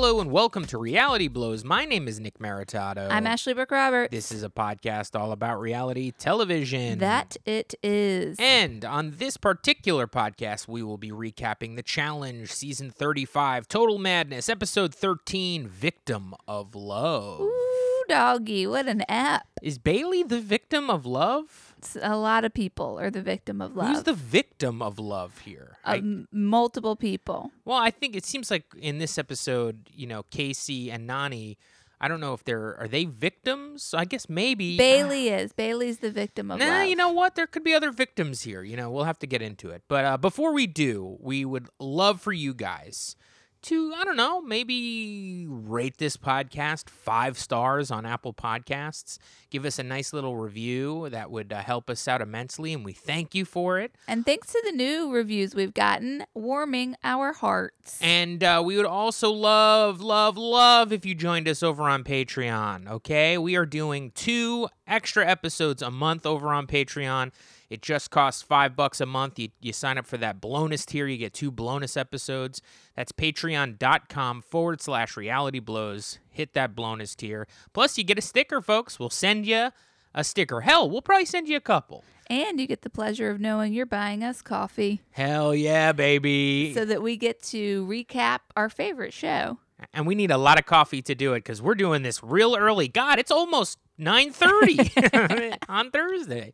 Hello and welcome to Reality Blows. My name is Nick Maritato. I'm Ashley Brooke Roberts. This is a podcast all about reality television. that it is. And on this particular podcast, we will be recapping the challenge, season 35, Total Madness, episode 13, Victim of Love. Ooh, doggy, what an app. Is Bailey the victim of love? A lot of people are the victim of love. Who's the victim of love here? I- Um, multiple people. well, I think it seems like in this episode, you know, Casey and Nani, I don't know if they're are they victims? I guess maybe Bailey is. Bailey's the victim of Nah, love. you know what? There could be other victims here. You know, we'll have to get into it. But uh, before we do, we would love for you guys to, I don't know, maybe rate this podcast five stars on Apple Podcasts. Give us a nice little review. That would uh, help us out immensely, and we thank you for it. And thanks to the new reviews we've gotten, warming our hearts. And uh, we would also love, love, love if you joined us over on Patreon. Okay, we are doing two extra episodes a month over on Patreon. It just costs five bucks a month. You, you sign up for that bonus tier, you get two bonus episodes. That's patreon.com forward slash reality blows. Hit that bonus tier. Plus, you get a sticker, folks. We'll send you a sticker. Hell, we'll probably send you a couple. and you get the pleasure of knowing you're buying us coffee Hell yeah, baby. so that we get to recap our favorite show. and we need a lot of coffee to do it because we're doing this real early. God, it's almost nine thirty on Thursday.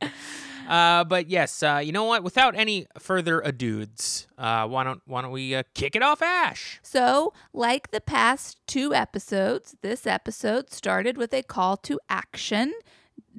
Uh, but yes, uh, you know what? Without any further adudes, uh, why don't why don't we uh, kick it off, Ash? So, like the past two episodes, this episode started with a call to action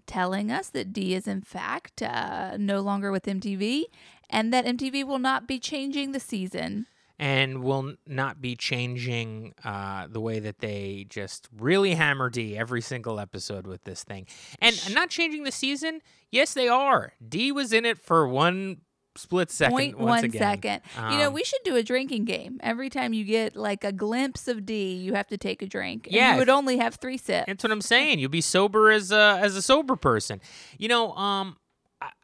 telling us that D is, in fact, uh, no longer with MTV and that MTV will not be changing the season. And will not be changing uh, the way that they just really hammer D every single episode with this thing, and not changing the season. Yes, they are. D was in it for one split second. Point once one again. second. you know, Um, we should do a drinking game. Every time you get like a glimpse of D, you have to take a drink. And Yeah, You would only have three sips. That's what I'm saying. You'll be sober as a as a sober person. You know, um,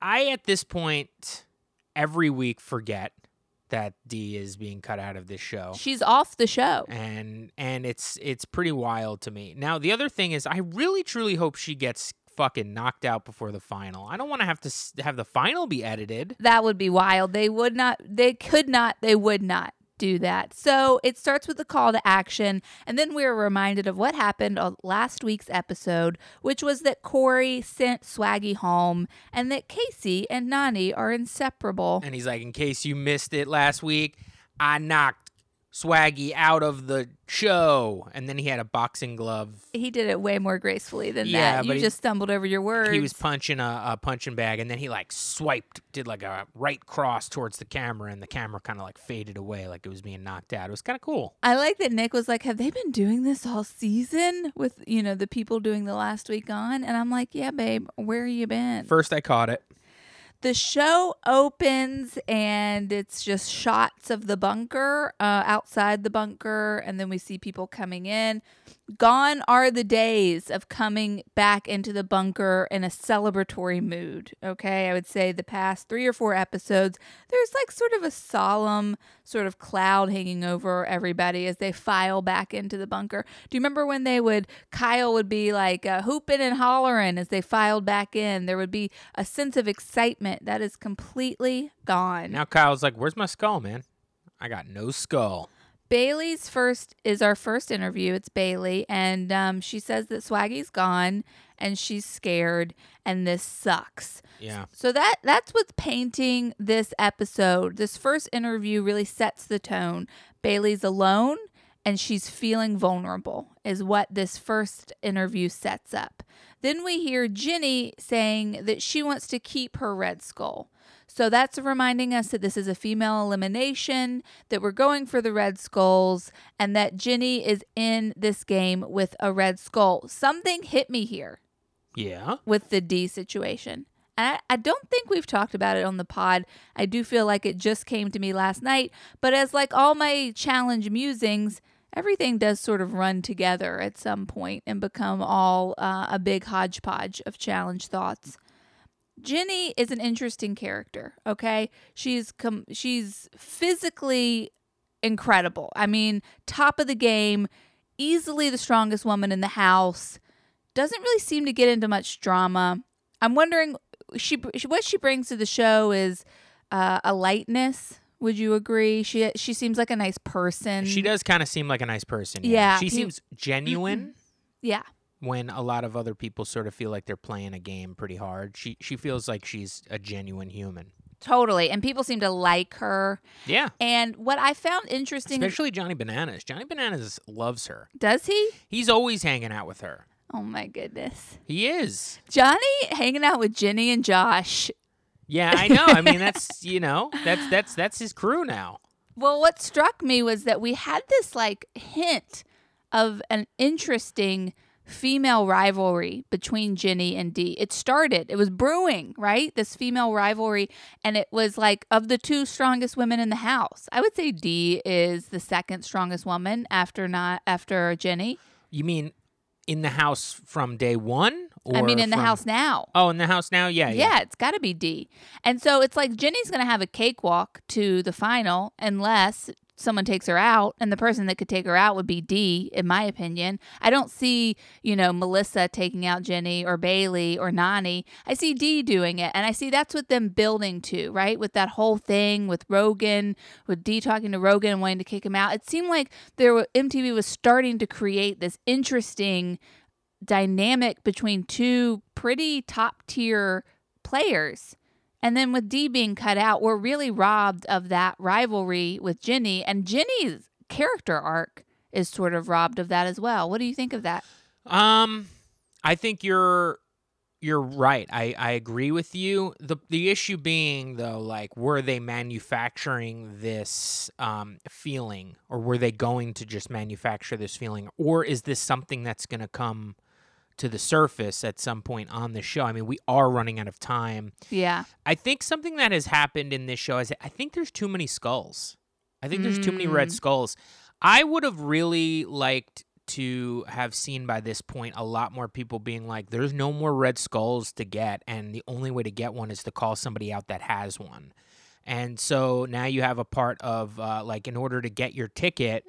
I at this point every week forget that D is being cut out of this show. She's off the show. And and it's it's pretty wild to me. Now the other thing is, I really truly hope she gets fucking knocked out before the final. I don't want to have to have the final be edited. That would be wild. They would not, they could not, they would not do that. So it starts with the call to action. And then we're reminded of what happened on last week's episode, which was that Corey sent Swaggy home and that Casey and Nani are inseparable. And he's like, in case you missed it last week, I knocked Swaggy out of the show. And then he had a boxing glove He did it way more gracefully than Yeah, that. You he- just stumbled over your words. he was punching a, a punching bag and then he like swiped did like a right cross towards the camera and the camera kind of like faded away like it was being knocked out it was kind of cool I like that Nick was like, "Have they been doing this all season with you know the people doing the last week on?" And I'm like, "Yeah, babe, where you been?" first i caught it the show opens and it's just shots of the bunker uh, outside the bunker and then we see people coming in gone are the days of coming back into the bunker in a celebratory mood okay? I would say the past three or four episodes there's like sort of a solemn sort of cloud hanging over everybody as they file back into the bunker. Do you remember when they would kyle would be like uh, hooping and hollering as they filed back in? There would be a sense of excitement that is completely gone. Now kyle's like where's my skull man? I got no skull Bailey's first is our first interview. It's Bailey, and um, she says that Swaggy's gone and she's scared, and this sucks. yeah So that that's what's painting this episode. This first interview really sets the tone. Bailey's alone and she's feeling vulnerable is what this first interview sets up. Then we hear Jenny saying that she wants to keep her red skull. So that's reminding us that this is a female elimination, that we're going for the red skulls, and that Jenny is in this game with a red skull. Something hit me here yeah with the D situation. And I, I don't think we've talked about it on the pod. I do feel like it just came to me last night. But as like all my challenge musings, everything does sort of run together at some point and become all uh, a big hodgepodge of challenge thoughts. Jenny is an interesting character. Okay, she's com- she's physically incredible. I mean, top of the game, easily the strongest woman in the house. Doesn't really seem to get into much drama. I'm wondering she what she brings to the show is uh, a lightness. Would you agree? She she seems like a nice person. She does kind of seem like a nice person. Yeah, She he- seems genuine Yeah. When a lot of other people sort of feel like they're playing a game pretty hard. She she feels like she's a genuine human. Totally. And people seem to like her. Yeah. And what I found interesting Especially Johnny Bananas. Johnny Bananas loves her. does he? He's always hanging out with her. Oh my goodness. He is. Johnny hanging out with Jenny and Josh. Yeah, I know. I mean, that's you know, that's that's that's his crew now. Well, what struck me was that we had this like hint of an interesting female rivalry between Jenny and Dee. It started, it was brewing, right? This female rivalry. And it was like of the two strongest women in the house. I would say Dee is the second strongest woman after not after Jenny. You mean in the house from day one? Or I mean in the house now. Oh, in the house now? Yeah, yeah. Yeah, it's got to be D. And so it's like Jenny's going to have a cakewalk to the final unless someone takes her out. And the person that could take her out would be D, in my opinion. I don't see, you know, Melissa taking out Jenny or Bailey or Nani. I see D doing it. And I see that's what them building to, right? With that whole thing with Rogan, with D talking to Rogan and wanting to kick him out. It seemed like there were, MTV was starting to create this interesting dynamic between two pretty top tier players. And then with D being cut out, we're really robbed of that rivalry with Jenny. And Jenny's character arc is sort of robbed of that as well. What do you think of that? Um, I think you're you're right. I I agree with you. the The issue being though, like, were they manufacturing this um feeling, or were they going to just manufacture this feeling, or is this something that's going to come to the surface at some point on the show? I mean, we are running out of time. Yeah. I think something that has happened in this show is I think there's too many skulls. I think there's too many red Mm. skulls. I would have really liked to have seen by this point a lot more people being like, there's no more red skulls to get, and the only way to get one is to call somebody out that has one. And so now you have a part of uh, like, in order to get your ticket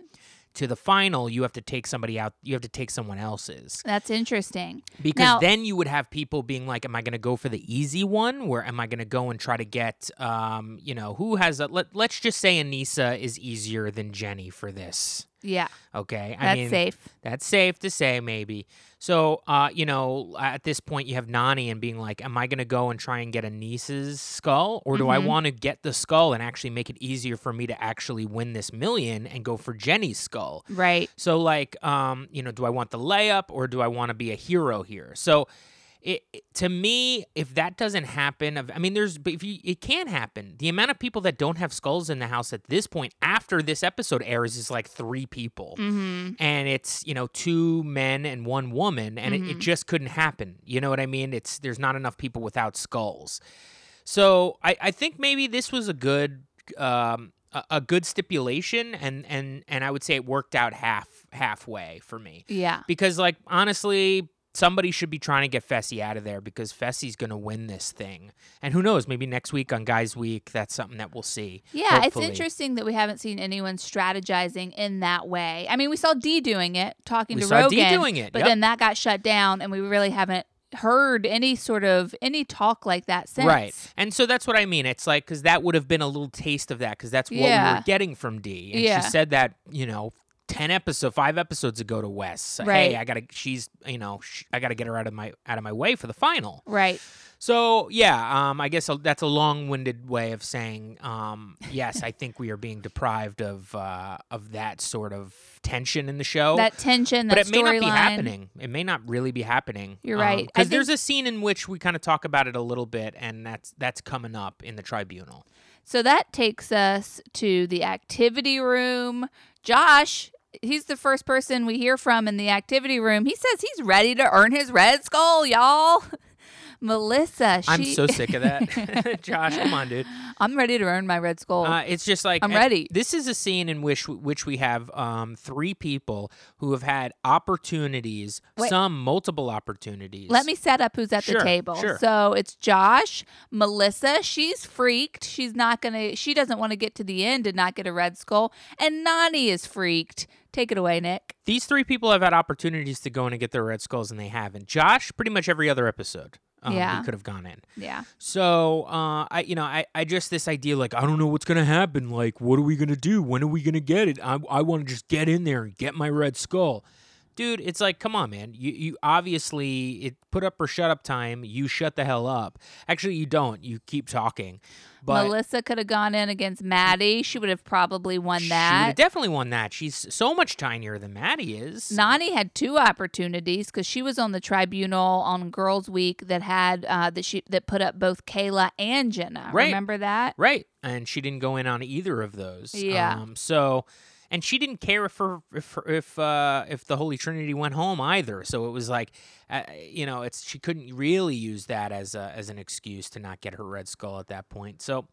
to the final, you have to take somebody out, you have to take someone else's. That's interesting. Because Now- then you would have people being like, "Am I going to go for the easy one, Where am I going to go and try to get, um, you know, who has a let? Let's just say Anissa is easier than Jenny for this. Yeah. Okay, I That's mean, safe. That's safe to say, maybe. So, uh, you know, at this point, you have Nani and being like, "Am I going to go and try and get Anissa's skull, or do I Mhm. want to get the skull and actually make it easier for me to actually win this million and go for Jenny's skull?" Right. So like, um, you know, do I want the layup or do I want to be a hero here? So it, it- to me, if that doesn't happen, of- I mean, there's, but if you, it can happen. The amount of people that don't have skulls in the house at this point, after this episode airs, is like three people, Mm-hmm. and it's you know two men and one woman, and it, it Mhm. just couldn't happen. You know what I mean? It's there's not enough people without skulls. So I, I think maybe this was a good um, a, a good stipulation, and and and I would say it worked out half halfway for me Yeah. because like honestly. Somebody should be trying to get Fessy out of there because Fessy's going to win this thing. And who knows, maybe next week on Guys Week, that's something that we'll see. Yeah, hopefully. it's interesting that we haven't seen anyone strategizing in that way. I mean, we saw D doing it, talking We to saw Rogan, Dee doing it, but yep. then that got shut down, and we really haven't heard any sort of any talk like that since. Right. And so that's what I mean. It's like, because that would have been a little taste of that because that's what we Yeah. were getting from D. And Yeah. she said that, you know, 10 episode, five episodes ago to Wes. Right. Hey, I got to, she's, you know, sh- I got to get her out of my, out of my way for the final. Right. So yeah, um, I guess that's a long-winded way of saying, um, yes, I think we are being deprived of, uh, of that sort of tension in the show. that tension, that but it may not be storyline. happening. It may not really be happening. You're right. I Because think- there's a scene in which we kind of talk about it a little bit, and that's that's coming up in the tribunal. So that takes us to the activity room. Josh, he's the first person we hear from in the activity room. He says he's ready to earn his red skull, y'all. Melissa, she, I'm so sick of that. Josh, come on, dude. I'm ready to earn my red skull. Uh, it's just like I'm ready. This is a scene in which which we have um, three people who have had opportunities, Wait. some multiple opportunities. Let me set up who's at Sure, the table. sure. So it's Josh, Melissa. She's freaked. She's not gonna. She doesn't want to get to the end and not get a red skull. And Nani is freaked. Take it away, Nick. These three people have had opportunities to go in and get their red skulls, and they haven't. Josh, pretty much every other episode, um, Yeah. he could have gone in. Yeah. So, uh, I, you know, I, I just this idea like I don't know what's gonna happen. Like, what are we gonna do? When are we gonna get it? I, I want to just get in there and get my red skull, dude. It's like, come on, man. You, you obviously it put up or shut up time. You shut the hell up. Actually, you don't. You keep talking. But Melissa could have gone in against Maddie. She would have probably won that. would've definitely won that. She's so much tinier than Maddie is. Nani had two opportunities because she was on the tribunal on Girls Week that had uh, that she that put up both Kayla and Jenna. Right. Remember that? Right. And she didn't go in on either of those. Yeah. Um, so, and she didn't care if her, if her, if uh, if the Holy Trinity went home either. So it was like, uh, you know, it's she couldn't really use that as a, as an excuse to not get her red skull at that point. So.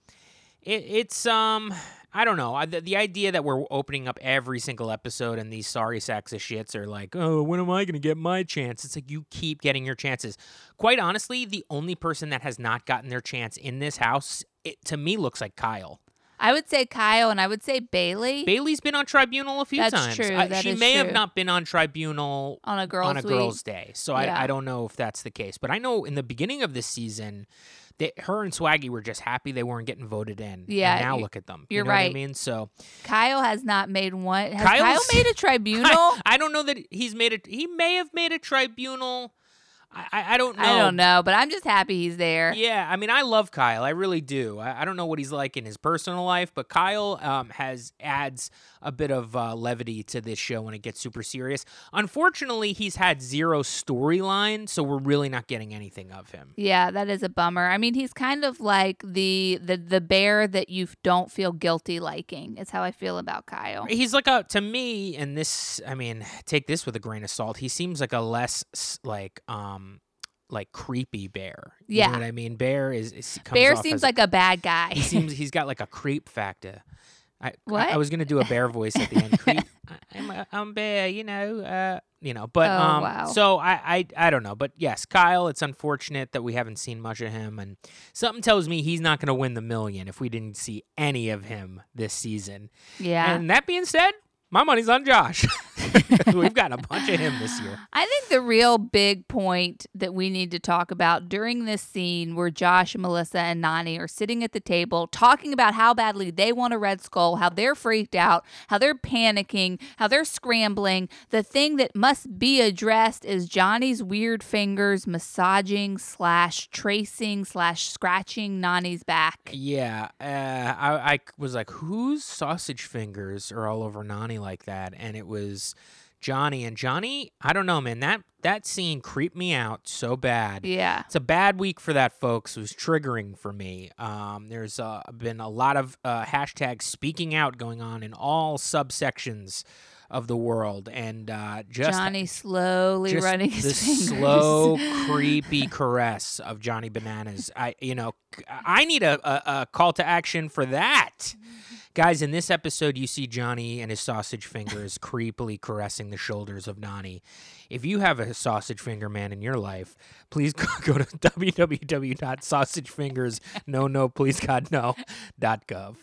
It, it's um I don't know the, the idea that we're opening up every single episode and these sorry sacks of shits are like oh when am I gonna get my chance it's like you keep getting your chances quite honestly the only person that has not gotten their chance in this house it to me looks like Kyle I would say Kyle and I would say Bailey Bailey's been on tribunal a few That's times true, I- that she may have not been on tribunal on a girls on a week. girls' day. So I, Yeah. I don't know if that's the case. But I know in the beginning of this season, that her and Swaggy were just happy they weren't getting voted in. And Yeah, now y- look at them. you're you know What I mean, so Kyle has not made one. Has Kyle's- Kyle made a tribunal? I, I don't know that he's made it. He may have made a tribunal. I, I, don't know. I don't know, but I'm just happy he's there. Yeah, I mean, I love Kyle. I really do. I, I don't know what he's like in his personal life, but Kyle um, has adds a bit of uh, levity to this show when it gets super serious. Unfortunately, he's had zero storyline, so we're really not getting anything of him. Yeah, that is a bummer. I mean, he's kind of like the the the bear that you don't feel guilty liking. Is how I feel about Kyle. He's like a to me, and this. I mean, take this with a grain of salt. He seems like a less like um like creepy bear. You Yeah. know what I mean. Bear is, is comes Bear seems as a- like a bad guy. he seems he's got like a creep factor. I, What? I, I was gonna do a bear voice at the end. Creep. I'm a, I'm bear, you know, uh, you know. But Oh, um, wow. so I, I I don't know. But yes, Kyle. It's unfortunate that we haven't seen much of him, and something tells me he's not gonna win the million if we didn't see any of him this season. yeah. And that being said, my money's on Josh. We've got a bunch of him this year. I think the real big point that we need to talk about during this scene where Josh, Melissa, and Nani are sitting at the table talking about how badly they want a red skull, how they're freaked out, how they're panicking, how they're scrambling. The thing that must be addressed is Johnny's weird fingers massaging slash tracing slash scratching Nani's back. Yeah, uh, I, I was like, whose sausage fingers are all over Nani like that? And it was Johnny. And Johnny, I don't know, man. That that scene creeped me out so bad. Yeah. It's a bad week for that, folks. It was triggering for me. Um, there's uh, been a lot of uh, hashtag speaking out going on in all subsections of the world, and uh, just Johnny slowly just running the his fingers. slow, creepy caress of Johnny Bananas. I, you know, I need a, a, a call to action for that. Guys, in this episode, you see Johnny and his sausage fingers creepily caressing the shoulders of Nani. If you have a sausage finger man in your life, please go, go to www.sausagefingersno no please God no dot gov.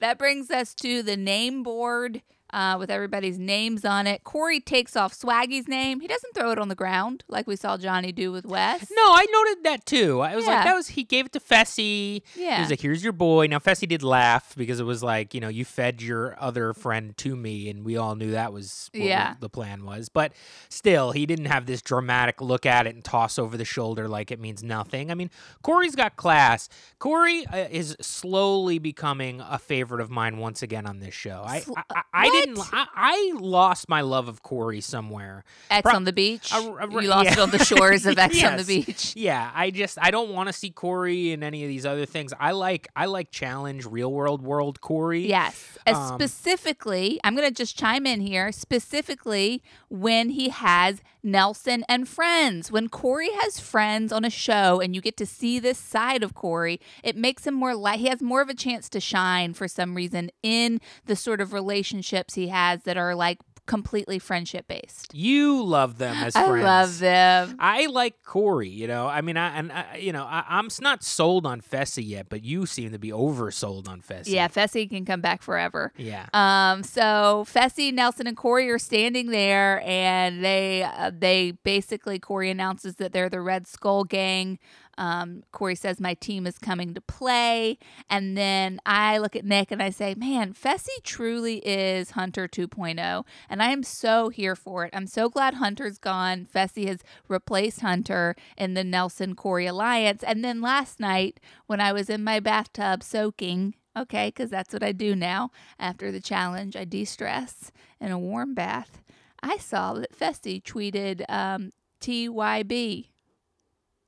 That brings us to the name board uh, with everybody's names on it. Corey takes off Swaggy's name. He doesn't throw it on the ground like we saw Johnny do with Wes. No, I noted that too. I was Yeah. like, that was he gave it to Fessy. Yeah, he was like, "Here's your boy." Now Fessy did laugh because it was like, you know, you fed your other friend to me, and we all knew that was what Yeah. the plan was. But still, he didn't have this dramatic look at it and toss over the shoulder like it means nothing. I mean, Corey's got class. Corey uh, is slowly becoming a favorite of mine once again on this show. I I, I, I didn't. I, I lost my love of Corey somewhere. X Pro- on the beach. a- you lost yeah. it on the shores of Ex on the Beach. Yeah, I just I don't want to see Corey in any of these other things. I like I like challenge real world world Corey. Yes. Um, specifically, I'm going to just chime in here, specifically when he has Nelson and friends. When Corey has friends on a show and you get to see this side of Corey, it makes him more like he has more of a chance to shine for some reason in the sort of relationships he has that are like completely friendship based. You love them as I friends. I love them. I like Corey, you know. I mean, I and I, you know, I, I'm not sold on Fessy yet, but you seem to be oversold on Fessy. Yeah, Fessy can come back forever. yeah. Um, so Fessy, Nelson, and Corey are standing there, and they uh, they basically Corey announces that they're the Red Skull Gang. Um, Corey says my team is coming to play, and then I look at Nick and I say, "Man, Fessy truly is Hunter 2.0, and I am so here for it. I'm so glad Hunter's gone. Fessy has replaced Hunter in the Nelson Corey alliance. And then last night when I was in my bathtub soaking." Okay, because that's what I do now. After the challenge, I de stress in a warm bath. I saw that Fessy tweeted um, TYB,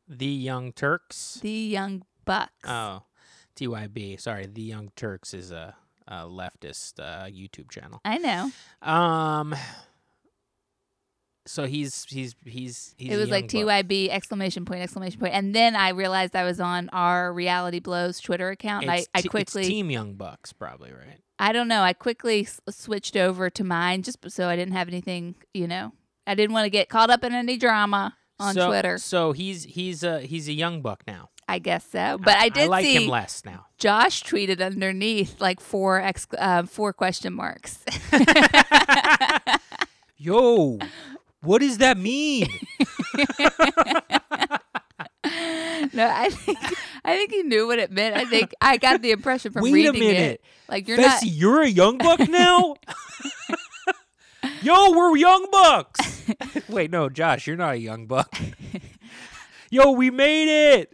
The Young Turks. the Young Bucks. Oh, TYB. Sorry, The Young Turks is a, a leftist uh, YouTube channel. I know. Um. So he's he's he's he's. it was like. TYB exclamation point exclamation point, and then I realized I was on our Reality Blows Twitter account. And I, It's I t- it's quickly, Team Young Bucks, probably right. I don't know, I quickly s- switched over to mine just so I didn't have anything, you know, I didn't want to get caught up in any drama on so, Twitter. So he's he's a he's a young buck now. I guess so, but I, did like see him less now. Josh tweeted underneath like four ex- uh, four question marks. Yo, what does that mean? no, I think I think he knew what it meant. I think I got the impression from Wait a reading minute. it. Like you're not. you're a young buck now? Yo, we're young bucks. Wait, no, Josh, you're not a young buck. Yo, we made it.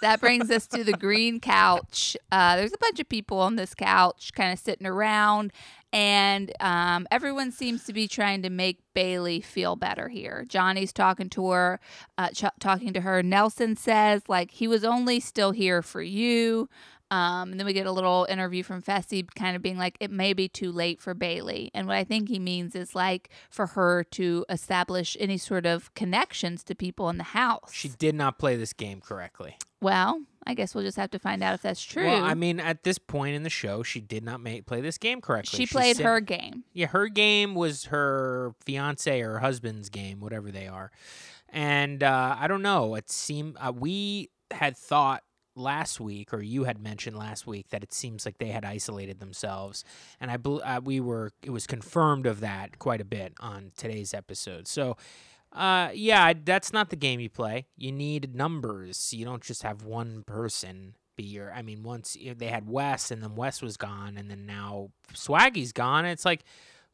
That brings us to the green couch. Uh, there's a bunch of people on this couch, kind of sitting around, and um, everyone seems to be trying to make Bailey feel better here. Johnny's talking to her, uh, ch- talking to her. Nelson says like he was only still here for you. Um, and then we get a little interview from Fessy, kind of being like, it may be too late for Bailey. And what I think he means is like for her to establish any sort of connections to people in the house. She did not play this game correctly. Well, I guess we'll just have to find out if that's true. Well, I mean, at this point in the show, she did not make, play this game correctly. she played said- her game. Yeah, her game was her fiance or husband's game, whatever they are. And uh, I don't know. It seemed uh, we had thought last week, or you had mentioned last week, that it seems like they had isolated themselves, and I bel uh, we were it was confirmed of that quite a bit on today's episode. So. Uh yeah, that's not the game you play. You need numbers. You don't just have one person be your. I mean, once you know, they had Wes, and then Wes was gone, and then now Swaggy's gone. It's like,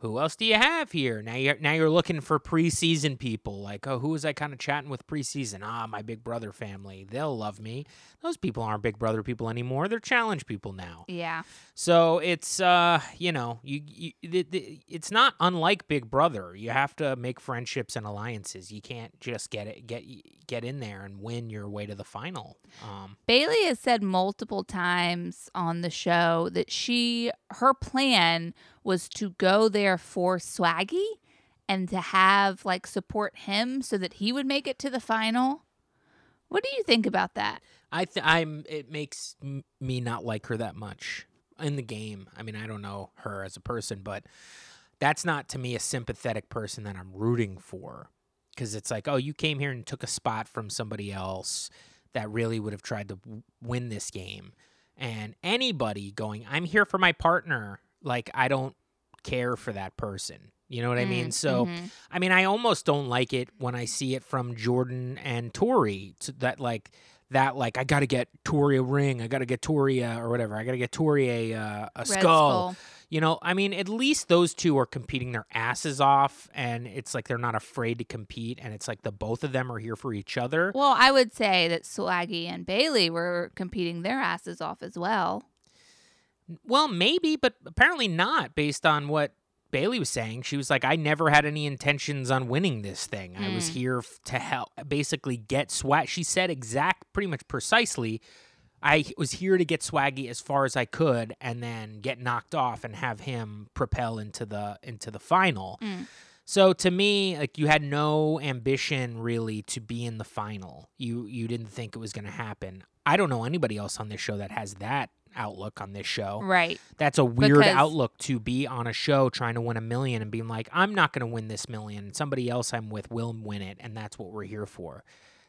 who else do you have here? Now you're now you're looking for preseason people. Like, oh, who was I kind of chatting with preseason? Ah, my Big Brother family. They'll love me. Those people aren't Big Brother people anymore. They're challenge people now. Yeah. So it's uh, you know, you, you the, the, it's not unlike Big Brother. You have to make friendships and alliances. You can't just get it get get in there and win your way to the final. Um, Bailey has said multiple times on the show that she her plan was to go there for Swaggy and to have like support him so that he would make it to the final. What do you think about that? I th- I'm. It makes m- me not like her that much in the game. I mean, I don't know her as a person, but that's not to me a sympathetic person that I'm rooting for. Because it's like, oh, you came here and took a spot from somebody else that really would have tried to w- win this game. And anybody going, I'm here for my partner. Like, I don't care for that person. You know what I mean? Mm, So. mhm. I mean, I almost don't like it when I see it from Jordan and Tori. To that like that like I got to get Tori a ring. I got to get Tori a, or whatever. I got to get Tori a uh, a Red skull. You know, I mean, at least those two are competing their asses off, and it's like they're not afraid to compete, and it's like the both of them are here for each other. Well, I would say that Swaggy and Bailey were competing their asses off as well. Well, maybe, but apparently not, based on what Bailey was saying. She was like, I never had any intentions on winning this thing. I was Mm. here to help, basically get swag. She said exact, pretty much precisely, I was here to get Swaggy as far as I could, and then get knocked off and have him propel into the into the final. Mm. So to me, like you had no ambition really to be in the final. You you didn't think it was going to happen. I don't know anybody else on this show that has that outlook on this show. Right. That's a weird Because- outlook to be on a show trying to win a million and being like, I'm not going to win this million. Somebody else I'm with will win it, and that's what we're here for.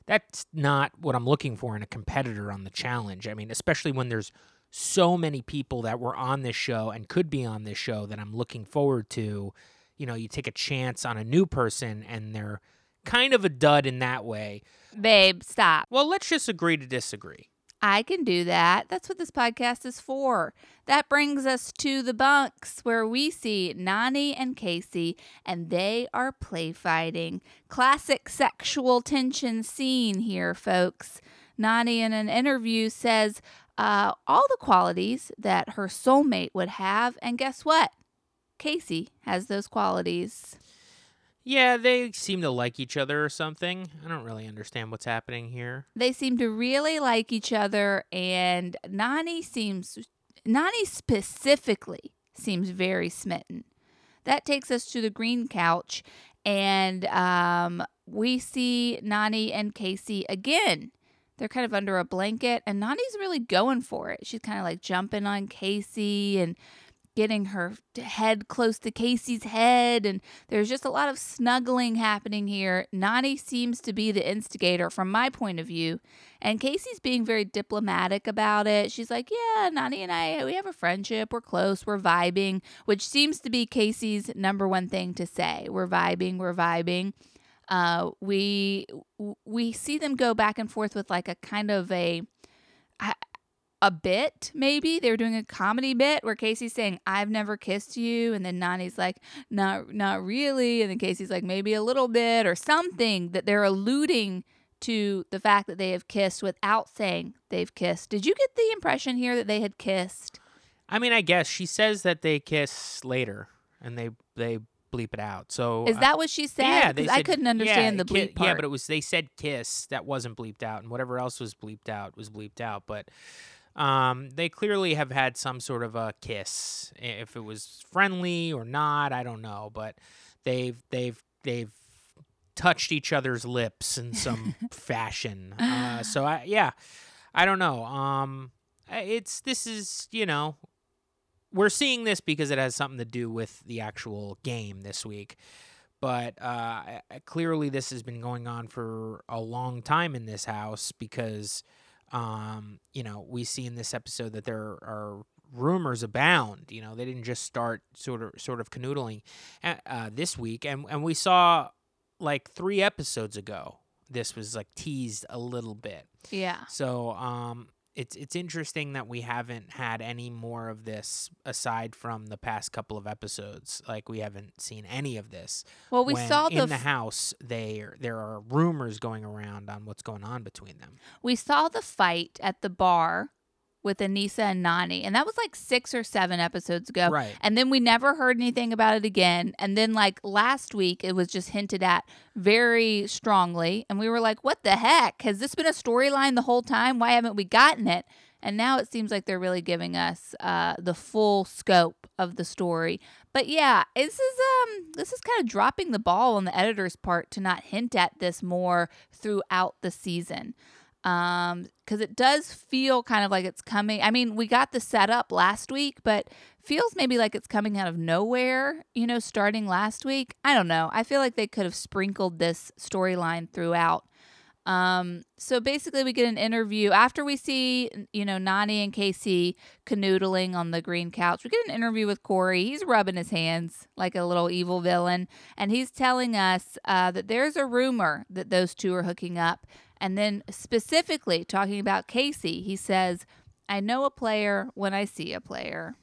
That's not what I'm looking for in a competitor on the challenge. I mean, especially when there's so many people that were on this show and could be on this show that I'm looking forward to. You know, you take a chance on a new person and they're kind of a dud in that way. Babe, stop. Well, let's just agree to disagree. I can do that. That's what this podcast is for. That brings us to the bunks where we see Nani and Casey and they are play fighting. Classic sexual tension scene here, folks. Nani in an interview says uh, all the qualities that her soulmate would have, and guess what? Casey has those qualities. Yeah, they seem to like each other or something. I don't really understand what's happening here. They seem to really like each other, and Nani seems, Nani specifically seems very smitten. That takes us to the green couch, and um, we see Nani and Casey again. They're kind of under a blanket, and Nani's really going for it. She's kind of like jumping on Casey and getting her head close to Casey's head, and there's just a lot of snuggling happening here. Nani seems to be the instigator from my point of view, and Casey's being very diplomatic about it. She's like, "Yeah, Nani and I, we have a friendship. We're close. We're vibing," which seems to be Casey's number one thing to say. We're vibing. We're vibing. Uh, we we see them go back and forth with like a kind of a a bit maybe they were doing a comedy bit where Casey's saying I've never kissed you and then Nani's like not not really and then Casey's like maybe a little bit or something that they're alluding to the fact that they have kissed without saying they've kissed. Did you get the impression here that they had kissed? I mean, I guess she says that they kiss later and they they bleep it out. So Is uh, that what she said? yeah, 'Cause I couldn't yeah, understand the ki- bleep part. Yeah, but it was they said kiss that wasn't bleeped out, and whatever else was bleeped out was bleeped out. But um, they clearly have had some sort of a kiss. If it was friendly or not, I don't know. But they've they've they've touched each other's lips in some fashion. Uh, so I yeah, I don't know. Um, it's this is you know we're seeing this because it has something to do with the actual game this week. But uh, clearly, this has been going on for a long time in this house because, um, you know, we see in this episode that there are rumors abound. You know, they didn't just start sort of sort of canoodling uh, uh, this week, and and we saw like three episodes ago. This was like teased a little bit. yeah. So um, it's it's interesting that we haven't had any more of this aside from the past couple of episodes. Like we haven't seen any of this. Well, we when saw in the f- house there there are rumors going around on what's going on between them. we saw the fight at the bar with Anissa and Nani, and that was like six or seven episodes ago. Right. And then we never heard anything about it again. And then, like last week, it was just hinted at very strongly. And we were like, what the heck? Has this been a storyline the whole time? Why haven't we gotten it? And now it seems like they're really giving us uh, the full scope of the story. But yeah, this is um this is kind of dropping the ball on the editor's part to not hint at this more throughout the season um because it does feel kind of like it's coming i mean we got the setup last week but feels maybe like it's coming out of nowhere you know starting last week. I don't know. I feel like they could have sprinkled this storyline throughout um so basically we get an interview. After we see you know nani and casey canoodling on the green couch we get an interview with corey. He's rubbing his hands like a little evil villain and he's telling us uh, that there's a rumor that those two are hooking up. And then specifically talking about Casey, he says, I know a player when I see a player.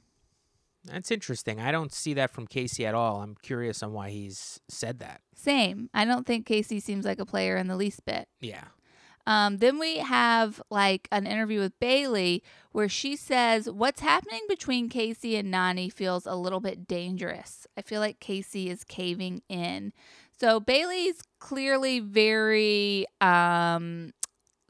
That's interesting. I don't see that from Casey at all. I'm curious on why he's said that. Same. I don't think Casey seems like a player in the least bit. Yeah. Um, then we have like an interview with Bailey where she says what's happening between Casey and Nani feels a little bit dangerous. I feel like Casey is caving in. So Bailey's clearly very um,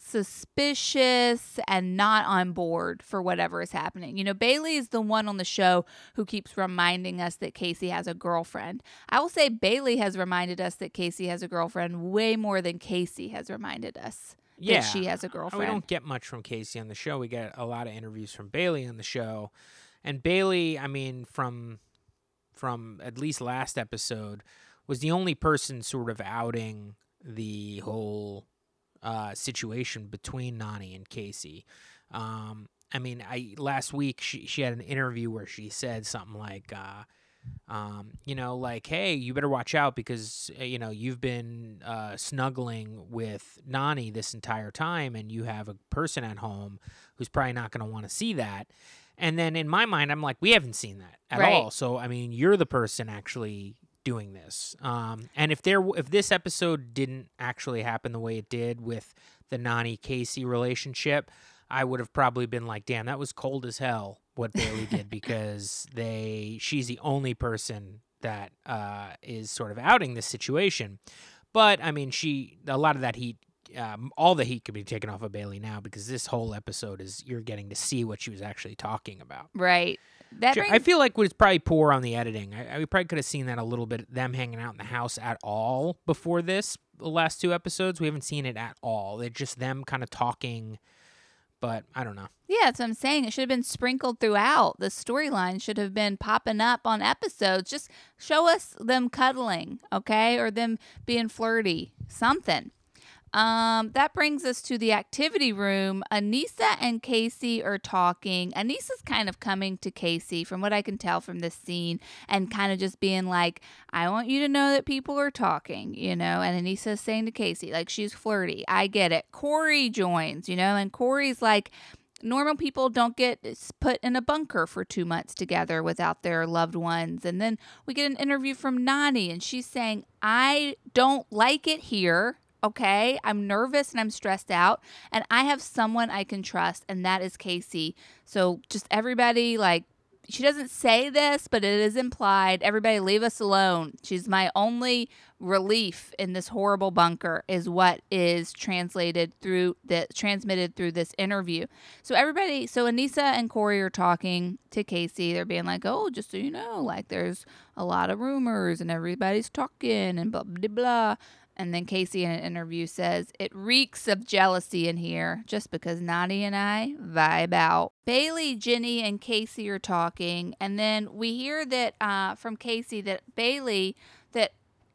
suspicious and not on board for whatever is happening. You know, Bailey is the one on the show who keeps reminding us that Casey has a girlfriend. I will say Bailey has reminded us that Casey has a girlfriend way more than Casey has reminded us Yeah. that she has a girlfriend. We don't get much from Casey on the show. We get a lot of interviews from Bailey on the show. And Bailey, I mean, from from at least last episode, was the only person sort of outing the whole uh, situation between Nani and Casey. Um, I mean, I last week she she had an interview where she said something like, uh, um, you know, like, hey, you better watch out because uh, you know you've been uh, snuggling with Nani this entire time, and you have a person at home who's probably not going to want to see that. And then in my mind, I'm like, we haven't seen that at Right. all. So I mean, you're the person actually doing this. Um, and if there, if this episode didn't actually happen the way it did with the Nani Casey relationship, I would have probably been like, damn, that was cold as hell what Bailey did because they, she's the only person that uh, is sort of outing this situation. But I mean, she, a lot of that heat. Um, all the heat could be taken off of Bailey now because this whole episode is you're getting to see what she was actually talking about. right. That brings, I feel like it's probably poor on the editing. I, I probably could have seen that a little bit. Them hanging out in the house at all before this. The last two episodes, we haven't seen it at all. It's just them kind of talking. But I don't know. Yeah, that's what I'm saying. It should have been sprinkled throughout. The storyline should have been popping up on episodes. Just show us them cuddling, okay? Or them being flirty. Something. Um, that brings us to the activity room. Anissa and Casey are talking. Anissa's kind of coming to Casey, from what I can tell from this scene, and kind of just being like, I want you to know that people are talking, you know? And Anissa's saying to Casey, like, she's flirty. I get it. Corey joins, you know? And Corey's like, normal people don't get put in a bunker for two months together without their loved ones. And then we get an interview from Nani, and she's saying, I don't like it here. Okay, I'm nervous and I'm stressed out, and I have someone I can trust, and that is Casey. So, just everybody, like, she doesn't say this, but it is implied. Everybody, leave us alone. She's my only relief in this horrible bunker, is what is translated through the transmitted through this interview. So everybody, so Anissa and Corey are talking to Casey. They're being like, "Oh, just so you know, like there's a lot of rumors and everybody's talking and blah blah blah." And then Casey in an interview says, It reeks of jealousy in here just because Nani and I vibe out. Bailey, Jenny, and Casey are talking. And then we hear that uh, from Casey that Bailey,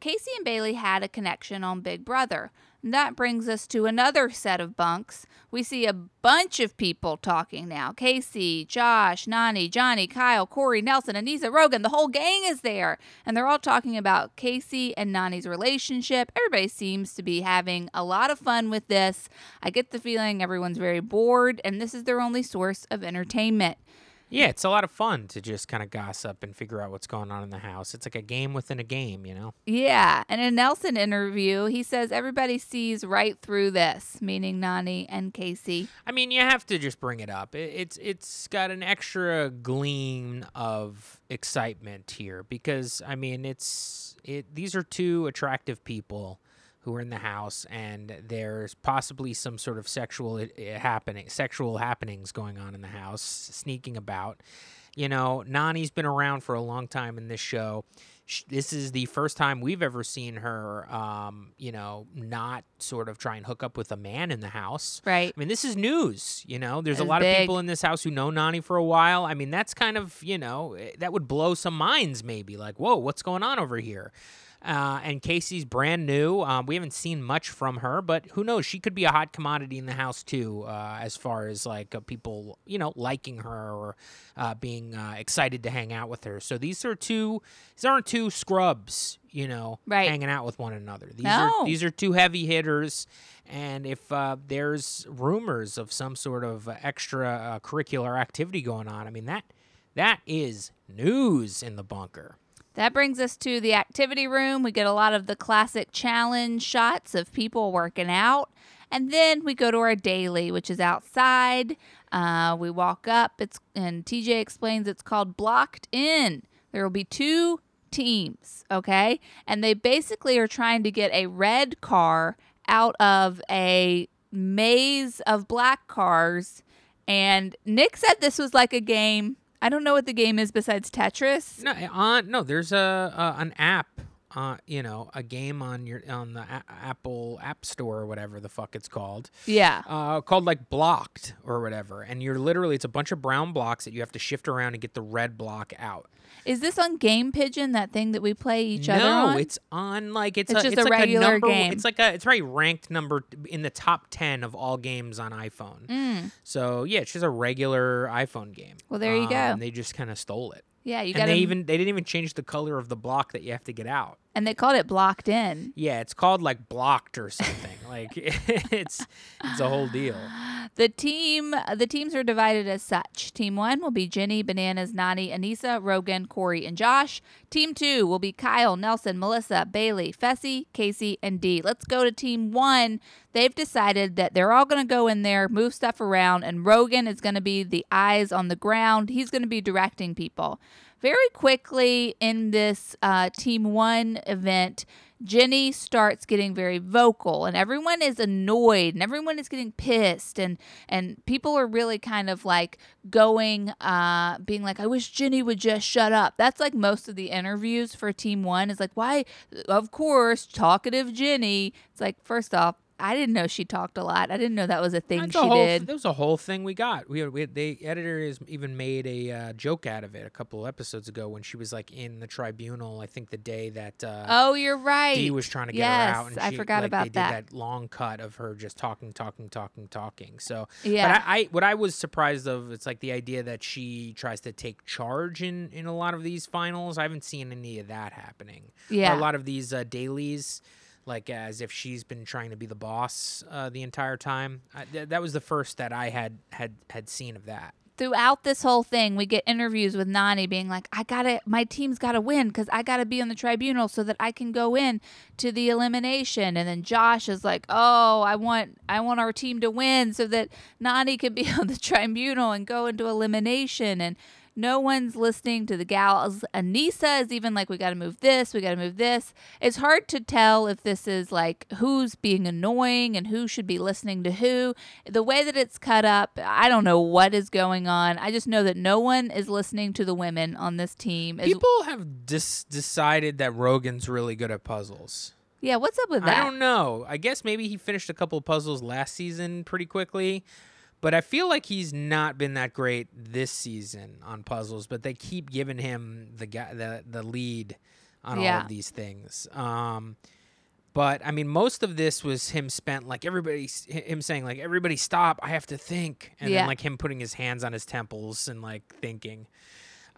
Casey and Bailey had a connection on Big Brother. And that brings us to another set of bunks. We see a bunch of people talking now Casey, Josh, Nani, Johnny, Kyle, Corey, Nelson, Anisa, Rogan. The whole gang is there. And they're all talking about Casey and Nani's relationship. Everybody seems to be having a lot of fun with this. I get the feeling everyone's very bored, and this is their only source of entertainment. Yeah, it's a lot of fun to just kind of gossip and figure out what's going on in the house. It's like a game within a game, you know? Yeah. And in a Nelson interview, he says everybody sees right through this, meaning Nani and Casey. I mean, you have to just bring it up. It, it's it's got an extra gleam of excitement here because I mean, it's it. These are two attractive people who are in the house, and there's possibly some sort of sexual i- i- happening, sexual happenings going on in the house, sneaking about. You know, Nani's been around for a long time in this show. Sh- This is the first time we've ever seen her, um, you know, not sort of try and hook up with a man in the house. Right. I mean, this is news. You know, there's a lot of people in this house who know Nani for a while. I mean, that's kind of, you know, eh, that would blow some minds maybe. Like, whoa, what's going on over here? Uh, and Casey's brand new. Um, we haven't seen much from her, but who knows? She could be a hot commodity in the house too, uh, as far as like uh, people, you know, liking her or uh, being uh, excited to hang out with her. So these are two. These aren't two scrubs, you know, Right. hanging out with one another. These No. are these are two heavy hitters. And if uh, there's rumors of some sort of uh, extra uh, curricular activity going on, I mean that that is news in the bunker. That brings us to the activity room. We get a lot of the classic challenge shots of people working out. And then we go to our daily, which is outside. Uh, we walk up. It's and TJ explains it's called blocked in. There will be two teams, okay? And they basically are trying to get a red car out of a maze of black cars. And Nick said this was like a game. I don't know what the game is besides Tetris. No, uh, on no, there's a, a an app, uh, you know, a game on your on the a- Apple App Store or whatever the fuck it's called, Yeah. uh, called like Blocked or whatever, and you're literally it's a bunch of brown blocks that you have to shift around and get the red block out. Is this on Game Pigeon, that thing that we play each other no, it's on like it's, It's a, just it's a like regular a number, game. It's like a it's very ranked number in the top ten of all games on iPhone. Mm. So yeah, it's just a regular iPhone game. Well, there you Um, go. And they just kind of stole it. Yeah, you and got they to even they didn't even change the color of the block that you have to get out. And they called it blocked in. Yeah, it's called like blocked or something. like it's it's a whole deal. The team, the teams are divided as such. Team one will be Jenny, Bananas, Nani, Anissa, Rogan, Corey, and Josh. Team two will be Kyle, Nelson, Melissa, Bailey, Fessy, Casey, and Dee. Let's go to team one. They've decided that they're all going to go in there, move stuff around, and Rogan is going to be the eyes on the ground. He's going to be directing people. Very quickly in this uh, team one event, Jenny starts getting very vocal and everyone is annoyed and everyone is getting pissed and and people are really kind of like going uh being like I wish Jenny would just shut up. That's like most of the interviews for team 1 is like why of course talkative Jenny. It's like first off I didn't know she talked a lot. I didn't know that was a thing That's she a whole, did. That was a whole thing we got. We, we the editor has even made a uh, joke out of it a couple episodes ago when she was like in the tribunal. I think the day that uh, Oh, you're right. Dee was trying to get yes, her out, and I she, forgot like, about they did that. that long cut of her just talking, talking, talking, talking. So Yeah. But I, I what I was surprised of it's like the idea that she tries to take charge in in a lot of these finals. I haven't seen any of that happening. Yeah. a lot of these uh, dailies. Like as if she's been trying to be the boss uh, the entire time. I, th- that was the first that I had had had seen of that. throughout this whole thing, we get interviews with Nani being like, I gotta, my team's gotta win because I gotta be on the tribunal so that I can go in to the elimination. And then Josh is like, Oh, I want, I want our team to win so that Nani can be on the tribunal and go into elimination. And no one's listening to the gals. Anissa is even like, we got to move this, we got to move this. It's hard to tell if this is like who's being annoying and who should be listening to who. The way that it's cut up, I don't know what is going on. I just know that no one is listening to the women on this team. People have dis- decided that Rogan's really good at puzzles. yeah, what's up with that? I don't know. I guess maybe he finished a couple of puzzles last season pretty quickly, but I feel like he's not been that great this season on puzzles. But they keep giving him the guy the the lead on all of these things. Um, but I mean, most of this was him spent like everybody him saying like everybody stop, I have to think, and Yeah. then like him putting his hands on his temples and like thinking.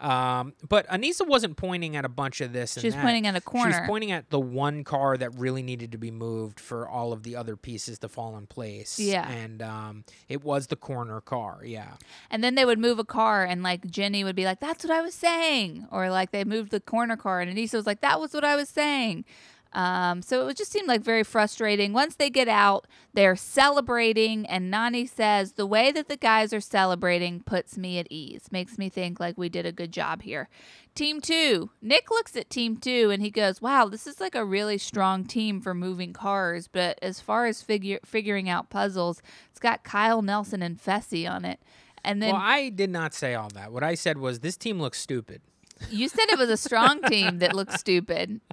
Um, but Anissa wasn't pointing at a bunch of this. and She's pointing at a corner. She was pointing at the one car that really needed to be moved for all of the other pieces to fall in place. Yeah. And um, it was the corner car. Yeah. And then they would move a car, and like Jenny would be like, "That's what I was saying," or like they moved the corner car, and Anissa was like, "That was what I was saying." Um, so it just seemed like very frustrating. Once they get out, they're celebrating, and Nani says the way that the guys are celebrating puts me at ease, makes me think like we did a good job here. Team two, Nick looks at team two and he goes, "Wow, this is like a really strong team for moving cars." But as far as figure figuring out puzzles, it's got Kyle Nelson and Fessy on it. And then well, I did not say all that. What I said was this team looks stupid. You said it was a strong team that looked stupid.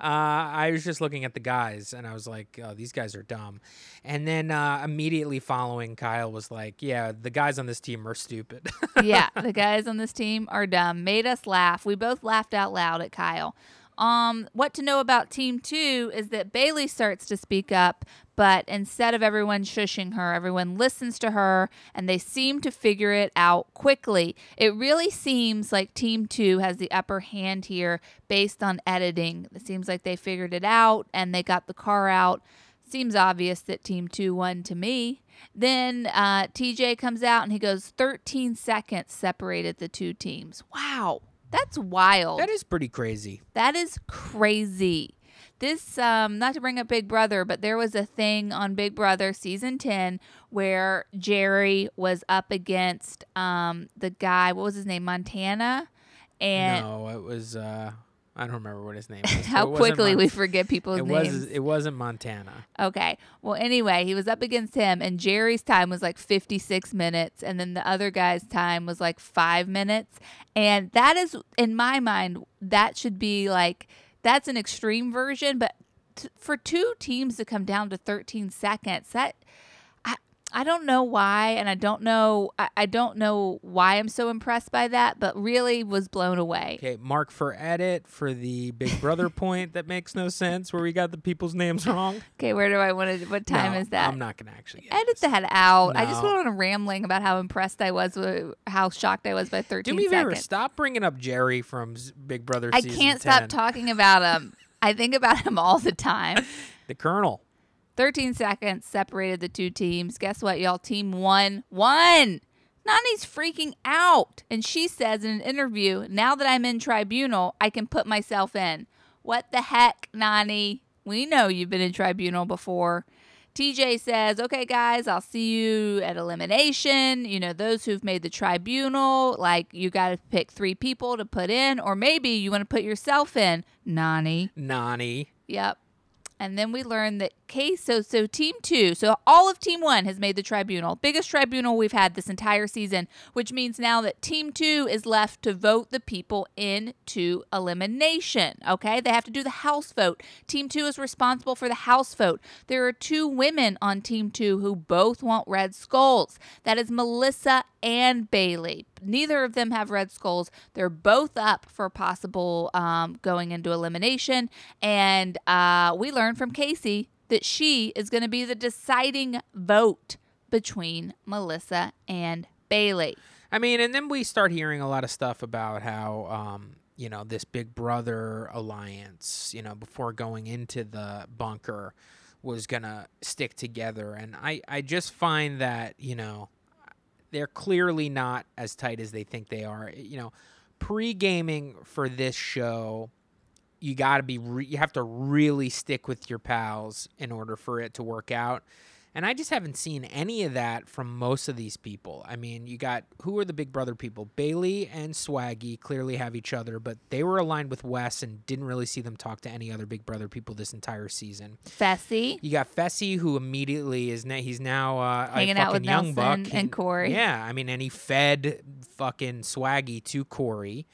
Uh, I was just looking at the guys and I was like, oh, these guys are dumb. And then uh, immediately following, Kyle was like, yeah, the guys on this team are stupid. yeah, the guys on this team are dumb. Made us laugh. We both laughed out loud at Kyle. Um, what to know about team two is that Bailey starts to speak up, but instead of everyone shushing her, everyone listens to her and they seem to figure it out quickly. It really seems like team two has the upper hand here based on editing. It seems like they figured it out and they got the car out. Seems obvious that team two won to me. Then uh, TJ comes out and he goes 13 seconds separated the two teams. Wow, that's wild. that is pretty crazy. That is crazy. This, um, not to bring up Big Brother, but there was a thing on Big Brother season 10 where Jerry was up against um, the guy, what was his name, Montana? And no, it was. Uh, I don't remember what his name was. How quickly Mon- we forget people's It names. was. It wasn't Montana. Okay. Well, anyway, he was up against him, and Jerry's time was like 56 minutes, and then the other guy's time was like five minutes. And that is, in my mind, that should be like, that's an extreme version, but t- for two teams to come down to 13 seconds, that. I, don't know why, and I don't know. I, I don't know why I'm so impressed by that, but really was blown away. Okay, mark for edit for the Big Brother point that makes no sense, where we got the people's names wrong. Okay, where do I want to? What time No, is that? I'm not gonna actually edit this. that out. I just No. went on a rambling about how impressed I was with how shocked I was by 13 Do me a favor. Stop bringing up Jerry from Big Brother. I can't stop talking about him. I think about him all the time. The Colonel. 13 seconds separated the two teams. Guess what, y'all? Team one won. Nani's freaking out. And she says in an interview, now that I'm in tribunal, I can put myself in. What the heck, Nani? We know you've been in tribunal before. TJ says, okay, guys, I'll see you at elimination. You know, those who've made the tribunal, like you got to pick three people to put in, or maybe you want to put yourself in. Nani. Nani. Yep. And then we learned that case so so team two, so all of team one has made the tribunal. Biggest tribunal we've had this entire season, which means now that team two is left to vote the people into elimination. Okay? They have to do the house vote. Team two is responsible for the house vote. There are two women on team two who both want red skulls. That is Melissa and Bailey. Neither of them have red skulls. They're both up for possible um, going into elimination. And uh, we learned from Casey that she is going to be the deciding vote between Melissa and Bailey. I mean, and then we start hearing a lot of stuff about how, um, you know, this Big Brother alliance, you know, before going into the bunker was going to stick together. And I, I just find that, you know, they're clearly not as tight as they think they are. You know, pre gaming for this show, you got to be, re- you have to really stick with your pals in order for it to work out. And I just haven't seen any of that from most of these people. I mean, you got who are the Big Brother people? Bailey and Swaggy clearly have each other, but they were aligned with Wes and didn't really see them talk to any other Big Brother people this entire season. Fessy. You got Fessy, who immediately is na- he's now uh, Hanging out with young Nelson buck and Corey. Yeah, I mean, and he fed fucking Swaggy to Corey.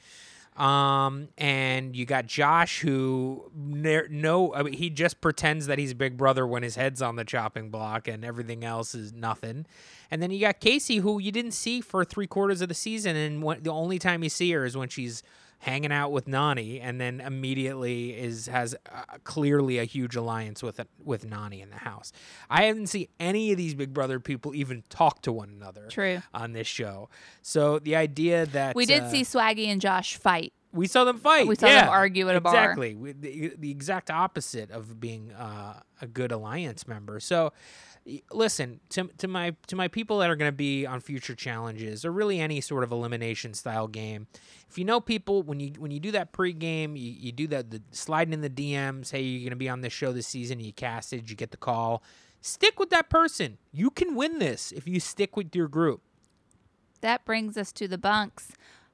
Um, and you got Josh, who no, I mean, he just pretends that he's Big Brother when his head's on the chopping block, and everything else is nothing. And then you got Casey, who you didn't see for three quarters of the season, and when, the only time you see her is when she's hanging out with Nani, and then immediately is has uh, clearly a huge alliance with with Nani in the house. I haven't seen any of these Big Brother people even talk to one another True. on this show. So the idea that We did uh, see Swaggy and Josh fight. we saw them fight. We saw yeah, them argue at a bar. Exactly. We- The, the exact opposite of being uh, a good alliance member. So, listen to, to my to my people that are going to be on future challenges or really any sort of elimination style game. If you know people when you when you do that pregame, you, you do that the sliding in the DMs. Hey, you're going to be on this show this season. You casted. You get the call. Stick with that person. You can win this if you stick with your group. That brings us to the bunks.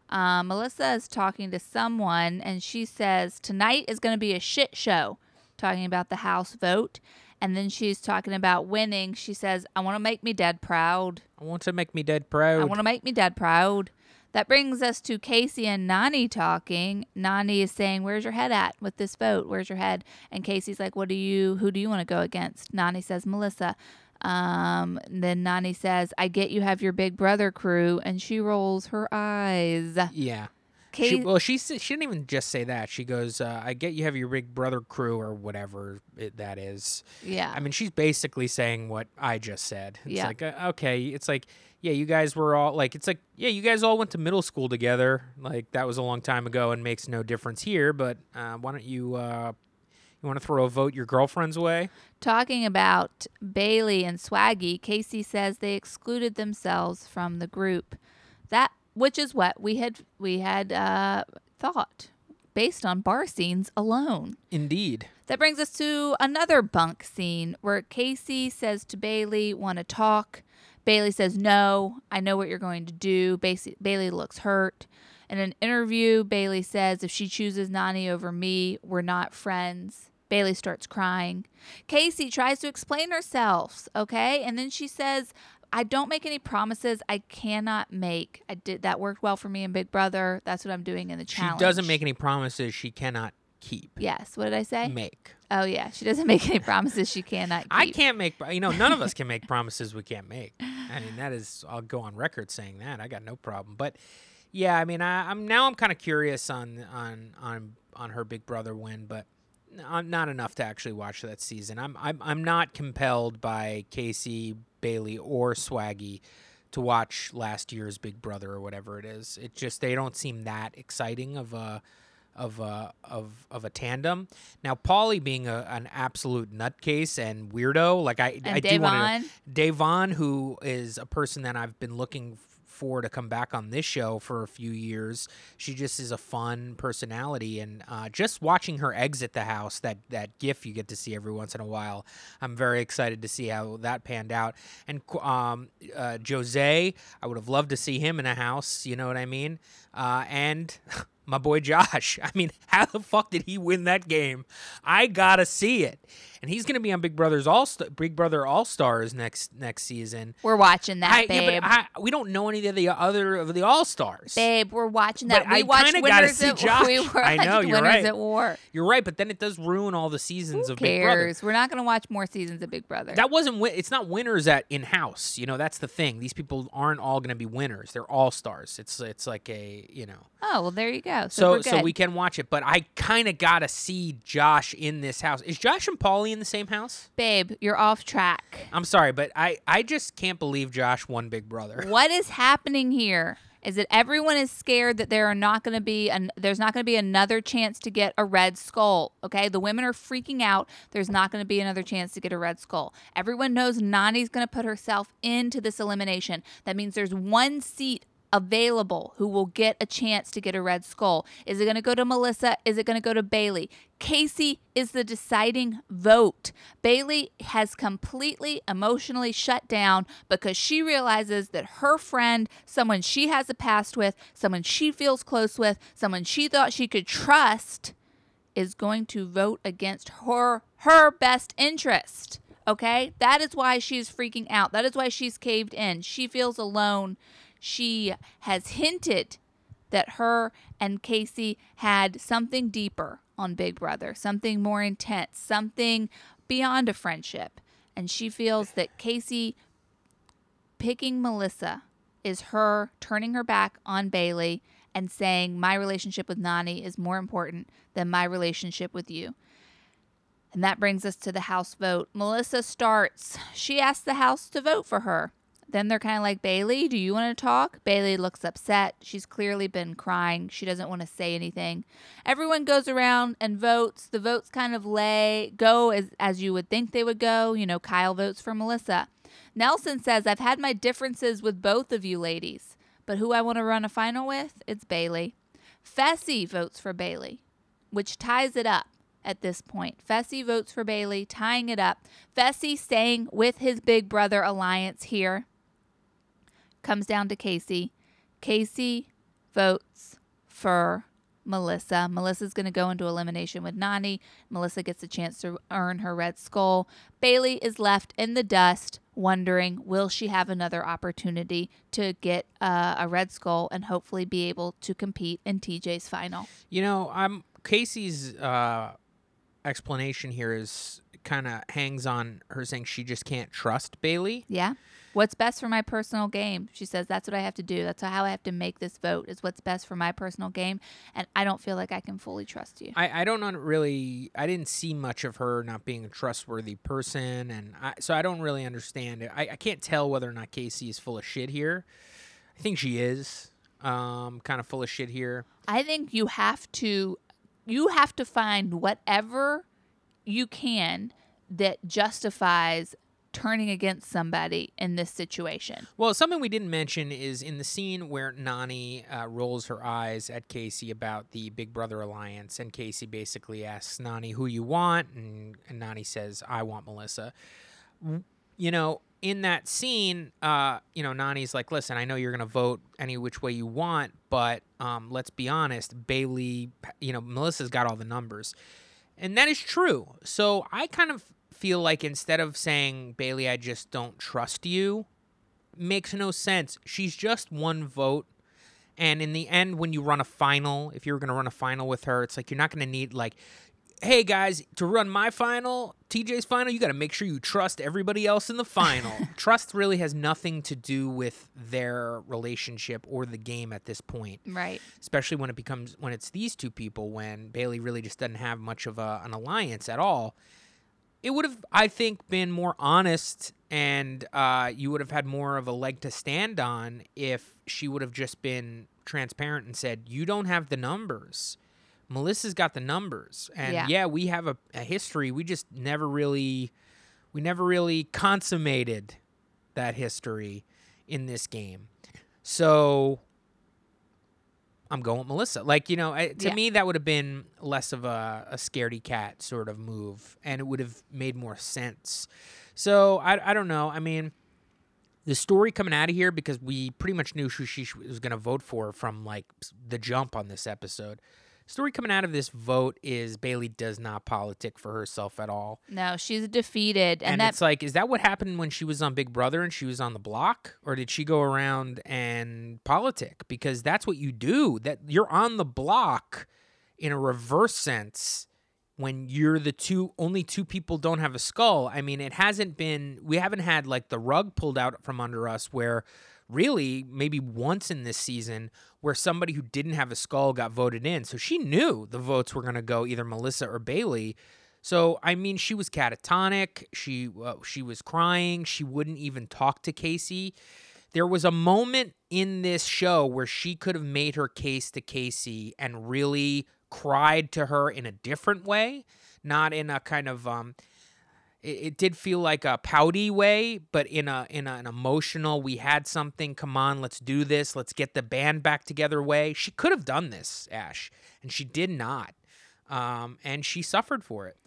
Uh, Melissa is talking to someone, and she says tonight is going to be a shit show, talking about the House vote. And then she's talking about winning. She says, "I want to make me dead proud. I want to make me dead proud. I want to make me dead proud." That brings us to Casey and Nani talking. Nani is saying, "Where's your head at with this vote? Where's your head?" And Casey's like, "What do you? Who do you want to go against?" Nani says, "Melissa." Um, then Nani says, "I get you have your Big Brother crew," and she rolls her eyes. yeah. She, well, she she didn't even just say that. She goes, uh, "I get you have your big brother crew or whatever it, that is." yeah, I mean, she's basically saying what I just said. It's Yeah. like, uh, okay, it's like, yeah, you guys were all like, it's like, yeah, you guys all went to middle school together. Like that was a long time ago and makes no difference here. But uh, why don't you, uh, you want to throw a vote your girlfriend's way? talking about Bailey and Swaggy, Casey says they excluded themselves from the group. That which is what we had we had uh, thought based on bar scenes alone. Indeed. That brings us to another bunk scene where Casey says to Bailey, "Want to talk?" Bailey says, "No, I know what you're going to do." Basi- Bailey looks hurt. In an interview, Bailey says if she chooses Nani over me, we're not friends. Bailey starts crying. Casey tries to explain herself, okay? And then she says, I don't make any promises I cannot make. I did that worked well for me in Big Brother. That's what I'm doing in the challenge. She doesn't make any promises she cannot keep. Yes. What did I say? Make. Oh yeah, she doesn't make any promises she cannot keep. I can't make, you know, none of us can make promises we can't make. I mean, that is, I'll go on record saying that. I got no problem. But yeah, I mean, I, I'm now I'm kind of curious on on on on her Big Brother win, but I'm not enough to actually watch that season. I'm I'm I'm not compelled by Casey Bailey or Swaggy to watch last year's Big Brother or whatever it is. It just they don't seem that exciting of a of a of of a tandem. Now, Paulie being a, an absolute nutcase and weirdo, like I And I do want to Da'Vonne, who is a person that I've been looking for to come back on this show for a few years. She just is a fun personality, and uh, just watching her exit the house, that that GIF you get to see every once in a while, I'm very excited to see how that panned out. And um, uh, Jose, I would have loved to see him in a house. You know what I mean? Uh, and my boy Josh. I mean, how the fuck did he win that game? I gotta see it. And he's gonna be on Big Brother's All Big Brother All Stars next next season. We're watching that, I, babe. yeah, but I, we don't know any of the other of the All Stars. babe, we're watching that. But we I watched Winners at Josh. we watched I know, you're Winners right. at War. You're right, but then it does ruin all the seasons Who of Big Brother. We're not going to watch more seasons of Big Brother. That wasn't. It's not winners at in house. You know, that's the thing. These people aren't all going to be winners. They're all stars. It's it's like a you know. oh well, there you go. So So we're so we can watch it, but I kind of gotta see Josh in this house. Is Josh and Paulie in the same house? babe, you're off track. I'm sorry, but I I just can't believe Josh won Big Brother. what is happening here is that everyone is scared that there are not going to be an there's not going to be another chance to get a red skull okay the women are freaking out there's not going to be another chance to get a red skull everyone knows nani's going to put herself into this elimination that means there's one seat available who will get a chance to get a red skull is it going to go to melissa is it going to go to bailey casey is the deciding vote bailey has completely emotionally shut down because she realizes that her friend someone she has a past with someone she feels close with someone she thought she could trust is going to vote against her her best interest. Okay? That is why she's freaking out. That is why she's caved in. She feels alone. She has hinted that her and Casey had something deeper on Big Brother, something more intense, something beyond a friendship. And she feels that Casey picking Melissa is her turning her back on Bailey and saying, My relationship with Nani is more important than my relationship with you. And that brings us to the House vote. Melissa starts. She asks the House to vote for her. Then they're kind of like, Bailey, do you want to talk? Bailey looks upset. She's clearly been crying. She doesn't want to say anything. Everyone goes around and votes. The votes kind of lay go as, as you would think they would go. You know, Kyle votes for Melissa. Nelson says, I've had my differences with both of you ladies, but who I want to run a final with, it's Bailey. Fessy votes for Bailey, which ties it up at this point. Fessy votes for Bailey, tying it up. Fessy staying with his big brother alliance here. Comes down to Casey. Casey votes for Melissa. Melissa's going to go into elimination with Nani. Melissa gets a chance to earn her red skull. Bailey is left in the dust, wondering will she have another opportunity to get uh, a red skull and hopefully be able to compete in TJ's final. You know, I'm Casey's uh, explanation here is kind of hangs on her saying she just can't trust Bailey. Yeah. What's best for my personal game? She says that's what I have to do. That's how I have to make this vote is what's best for my personal game. And I don't feel like I can fully trust you. I, I don't know really I didn't see much of her not being a trustworthy person and I, so I don't really understand it. I, I can't tell whether or not Casey is full of shit here. I think she is um, kind of full of shit here. I think you have to you have to find whatever you can that justifies turning against somebody in this situation. Well, something we didn't mention is in the scene where Nani uh, rolls her eyes at Casey about the Big Brother alliance, and Casey basically asks Nani who you want, and, and Nani says, "I want Melissa." You know, in that scene, uh, you know, Nani's like, "Listen, I know you're gonna vote any which way you want, but um, let's be honest, Bailey, you know, Melissa's got all the numbers." And that is true. So I kind of feel like instead of saying, Bailey, I just don't trust you, makes no sense. She's just one vote. And in the end, when you run a final, if you're going to run a final with her, it's like you're not going to need, like, hey guys, to run my final, TJ's final, you got to make sure you trust everybody else in the final. trust really has nothing to do with their relationship or the game at this point Right. especially when it becomes when it's these two people when Bailey really just doesn't have much of a, an alliance at all. It would have, I think, been more honest, and uh, you would have had more of a leg to stand on if she would have just been transparent and said, "You don't have the numbers. Melissa's got the numbers, and Yeah. yeah, we have a, a history. We just never really, we never really consummated that history in this game. So I'm going with Melissa. Like, you know, I, to Yeah. me, that would have been less of a, a scaredy cat sort of move, and it would have made more sense. So I, I don't know. I mean, the story coming out of here, because we pretty much knew who she was going to vote for from like the jump on this episode. Story coming out of this vote is Bailey does not politic for herself at all. No, she's defeated, and, And, that it's like, is that what happened when she was on Big Brother and she was on the block, or did she go around and politic? Because that's what you do. That you're on the block in a reverse sense when you're the two only two people don't have a skull. I mean, it hasn't been. We haven't had like the rug pulled out from under us where. Really, maybe once in this season, where somebody who didn't have a skull got voted in. So she knew the votes were going to go either Melissa or Bailey. So I mean, she was catatonic. She uh, she was crying. She wouldn't even talk to Casey. There was a moment in this show where she could have made her case to Casey and really cried to her in a different way, not in a kind of um. It, it did feel like a pouty way, but in a in a, an emotional. We had something. Come on, let's do this. Let's get the band back together. Way she could have done this, Ash, and she did not um, and she suffered for it.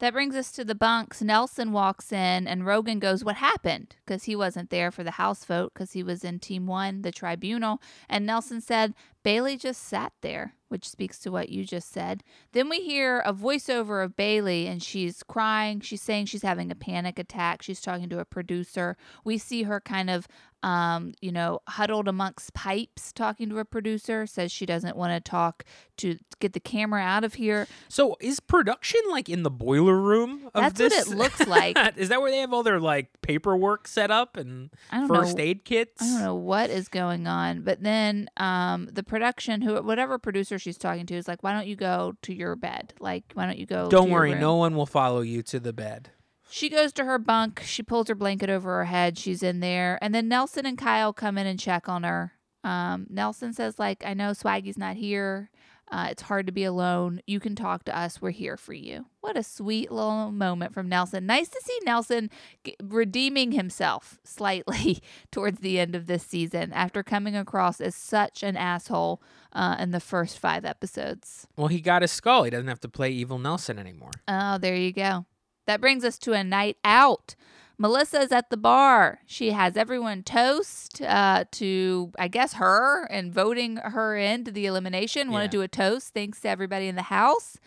That brings us to the bunks. Nelson walks in, and Rogan goes, What happened? Because he wasn't there for the House vote because he was in Team One, the tribunal. And Nelson said, Bailey just sat there, which speaks to what you just said. Then we hear a voiceover of Bailey, and she's crying. She's saying she's having a panic attack. She's talking to a producer. We see her kind of, um, you know, huddled amongst pipes talking to a producer, says she doesn't want to talk to get the camera out of here. So is production like in the boiler room of this? That's what it looks like. is that where they have all their like paperwork set up and first know. aid kits? I don't know what is going on, but then um, the production, who whatever producer she's talking to, is like, "Why don't you go to your bed? Like, why don't you go?" Don't worry, room?" no one will follow you to the bed. She goes to her bunk. She pulls her blanket over her head. She's in there, and then Nelson and Kyle come in and check on her. Um, Nelson says, "Like, I know Swaggy's not here. Uh, it's hard to be alone. You can talk to us. We're here for you." What a sweet little moment from Nelson. Nice to see Nelson g- redeeming himself slightly towards the end of this season after coming across as such an asshole uh, in the first five episodes. Well, he got his skull. He doesn't have to play evil Nelson anymore. Oh, there you go. That brings us to a night out. Melissa's at the bar. She has everyone toast uh, to, I guess, her and voting her into the elimination. Want to do a toast? Thanks to everybody in the house.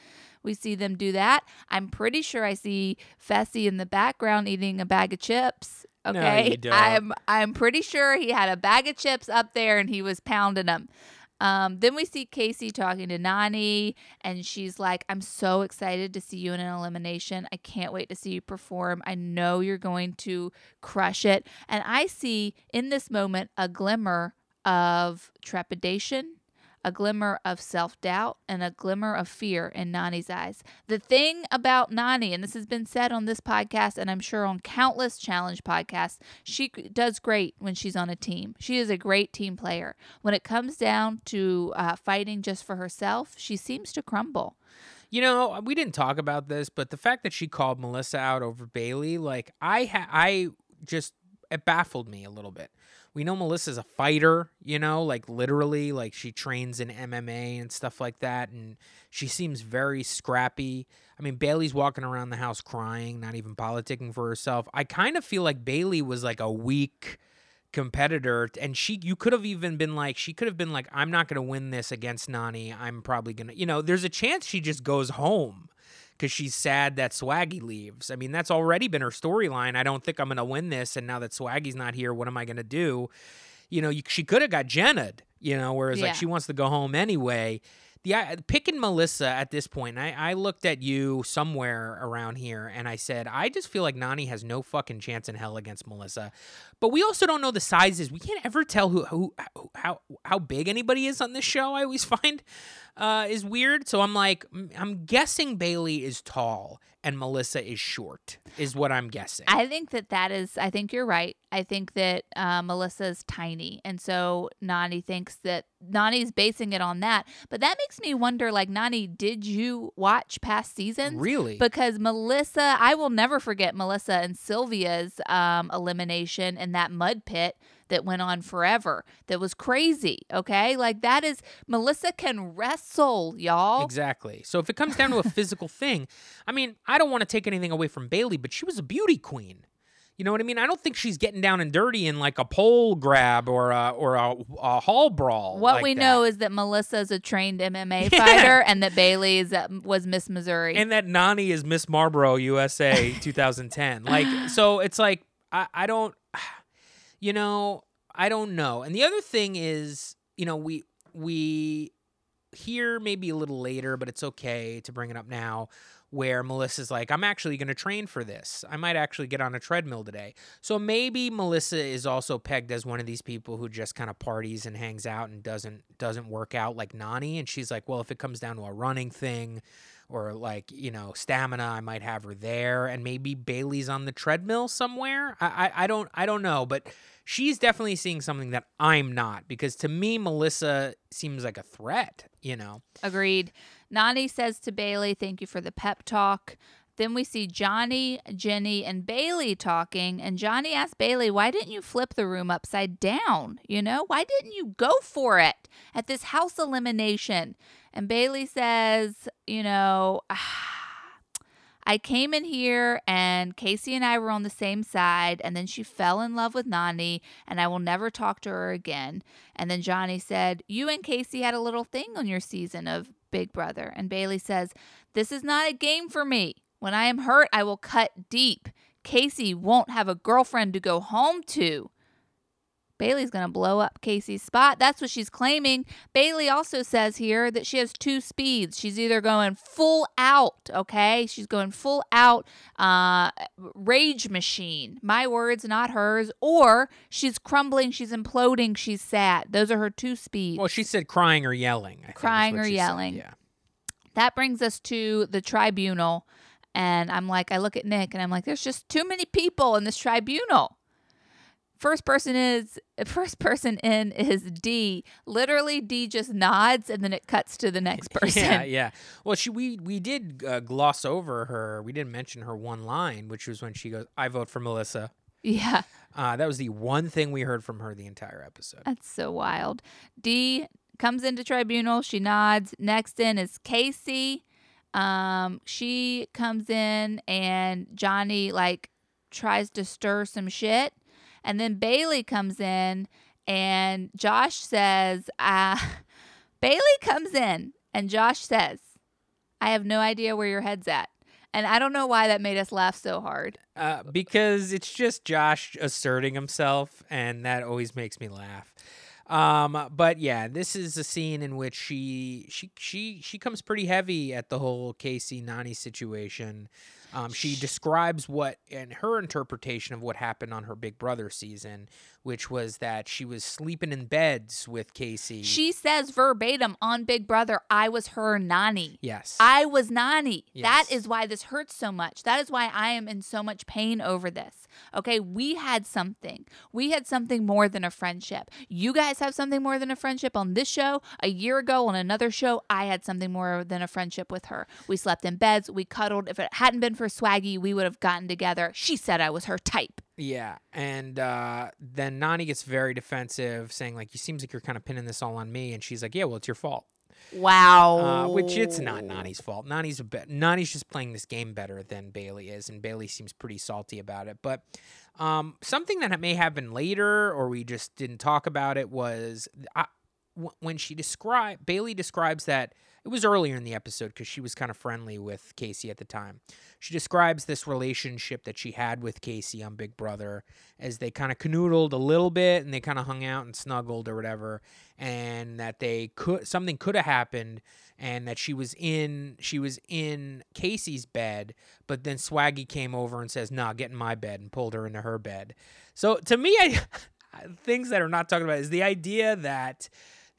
We see them do that. I'm pretty sure I see Fessy in the background eating a bag of chips. No, Okay, you don't. I'm I'm pretty sure he had a bag of chips up there and he was pounding them. Um, then we see Casey talking to Nani, and she's like, I'm so excited to see you in an elimination. I can't wait to see you perform. I know you're going to crush it. And I see in this moment a glimmer of trepidation, a glimmer of self doubt, and a glimmer of fear in Nani's eyes. The thing about Nani, and this has been said on this podcast, and I'm sure on countless challenge podcasts, she does great when she's on a team. She is a great team player. When it comes down to uh, fighting just for herself, she seems to crumble. You know, we didn't talk about this, but the fact that she called Melissa out over Bailey, like I ha- I just it baffled me a little bit. We know Melissa's a fighter, you know, like literally, like she trains in MMA and stuff like that, and she seems very scrappy. I mean, Bailey's walking around the house crying, not even politicking for herself. I kind of feel like Bailey was like a weak competitor and she you could have even been like she could have been like I'm not going to win this against Nani I'm probably going to you know, there's a chance she just goes home cuz she's sad that Swaggy leaves. I mean, that's already been her storyline. I don't think I'm going to win this and now that Swaggy's not here, what am I going to do? You know, you, she could have got Jenna'd, you know, whereas Yeah. like she wants to go home anyway. The I- picking Melissa at this point, I, I looked at you somewhere around here and I said, I just feel like Nani has no fucking chance in hell against Melissa. But we also don't know the sizes. We can't ever tell who, who how how big anybody is on this show. I always find uh, is weird. So I'm like, I'm guessing Bailey is tall and Melissa is short. Is what I'm guessing. I think that that is. I think you're right. I think that uh, is tiny, and so Nani thinks that Nani's basing it on that. But that makes me wonder. Like Nani, did you watch past seasons? really? Because Melissa, I will never forget Melissa and Sylvia's um, elimination in that mud pit that went on forever. That was crazy. Okay, like that is Melissa can wrestle, y'all. Exactly. So if it comes down to a physical thing, I mean, I don't want to take anything away from Bailey, but she was a beauty queen. You know what I mean? I don't think she's getting down and dirty in like a pole grab or a or a, a hall brawl. What like we that. know is that Melissa is a trained MMA Yeah. fighter, and that Bailey is uh, was Miss Missouri. and that Nani is Miss Marlboro USA 2010. Like, so it's like I, I don't, you know, I don't know. And the other thing is, you know, we we hear maybe a little later, but it's okay to bring it up now. Where Melissa's like, I'm actually going to train for this. I might actually get on a treadmill today. So maybe Melissa is also pegged as one of these people who just kind of parties and hangs out and doesn't doesn't work out like Nani. And she's like, well, if it comes down to a running thing, or like you know stamina i might have her there and maybe bailey's on the treadmill somewhere I, I i don't i don't know but she's definitely seeing something that i'm not because to me melissa seems like a threat you know Agreed. Nani says to Bailey, "Thank you for the pep talk." Then we see Johnny, Jenny, and Bailey talking, and Johnny asks Bailey, "Why didn't you flip the room upside down? You know, why didn't you go for it at this house elimination?" And Bailey says, "You know." I came in here and Casey and I were on the same side, and then she fell in love with Nani, and I will never talk to her again. And then Johnny said, You and Casey had a little thing on your season of Big Brother. And Bailey says, This is not a game for me. When I am hurt, I will cut deep. Casey won't have a girlfriend to go home to. Bailey's going to blow up Casey's spot. That's what she's claiming. Bailey also says here that she has two speeds. She's either going full out, okay? She's going full out uh, rage machine. My words, not hers. Or she's crumbling, she's imploding, she's sad. Those are her two speeds. well she said crying or yelling I Crying or she said, yelling. yeah that brings us to the tribunal. And I'm like, I look at Nick and I'm like, there's just too many people in this tribunal. First person is first person in is Dee. Literally, Dee just nods and then it cuts to the next person. Yeah, yeah. Well, she we we did uh, gloss over her. We didn't mention her one line, which was when she goes, "I vote for Melissa." Yeah, Uh, that was the one thing we heard from her the entire episode. that's so wild. Dee comes into tribunal. She nods. Next in is Casey. Um, she comes in and Johnny like tries to stir some shit. And then Bailey comes in and Josh says, uh, Bailey comes in and Josh says, I have no idea where your head's at. And I don't know why that made us laugh so hard. Uh, because it's just Josh asserting himself, and that always makes me laugh. Um, but yeah, this is a scene in which she she she she comes pretty heavy at the whole Casey Nani situation. Um, she describes what and her interpretation of what happened on her Big Brother season, which was that she was sleeping in beds with Casey. She says verbatim on Big Brother, I was her nanny. yes, I was nanny. That Yes. is why this hurts so much. That is why I am in so much pain over this. Okay, we had something. We had something more than a friendship. You guys have something more than a friendship on this show. A year ago on another show, I had something more than a friendship with her. We slept in beds, we cuddled. If it hadn't been for Swaggy, we would have gotten together. She said I was her type. Yeah, and uh, then Nani gets very defensive, saying like, "You seems like you're kind of pinning this all on me," and she's like, "Yeah, well, it's your fault." Wow. Uh, which it's not Nani's fault. Nani's a bit, Nani's just playing this game better than Bailey is, and Bailey seems pretty salty about it. But um, something that may happen later, or we just didn't talk about it, was I, w- when she described Bailey describes that it was earlier in the episode because she was kind of friendly with Casey at the time. She describes this relationship that she had with Casey on Big Brother as they kind of canoodled a little bit and they kind of hung out and snuggled or whatever, and that they could something could have happened and that she was in she was in Casey's bed, but then Swaggy came over and says, "Nah, get in my bed," and pulled her into her bed. So to me, I things that are not talking about is the idea that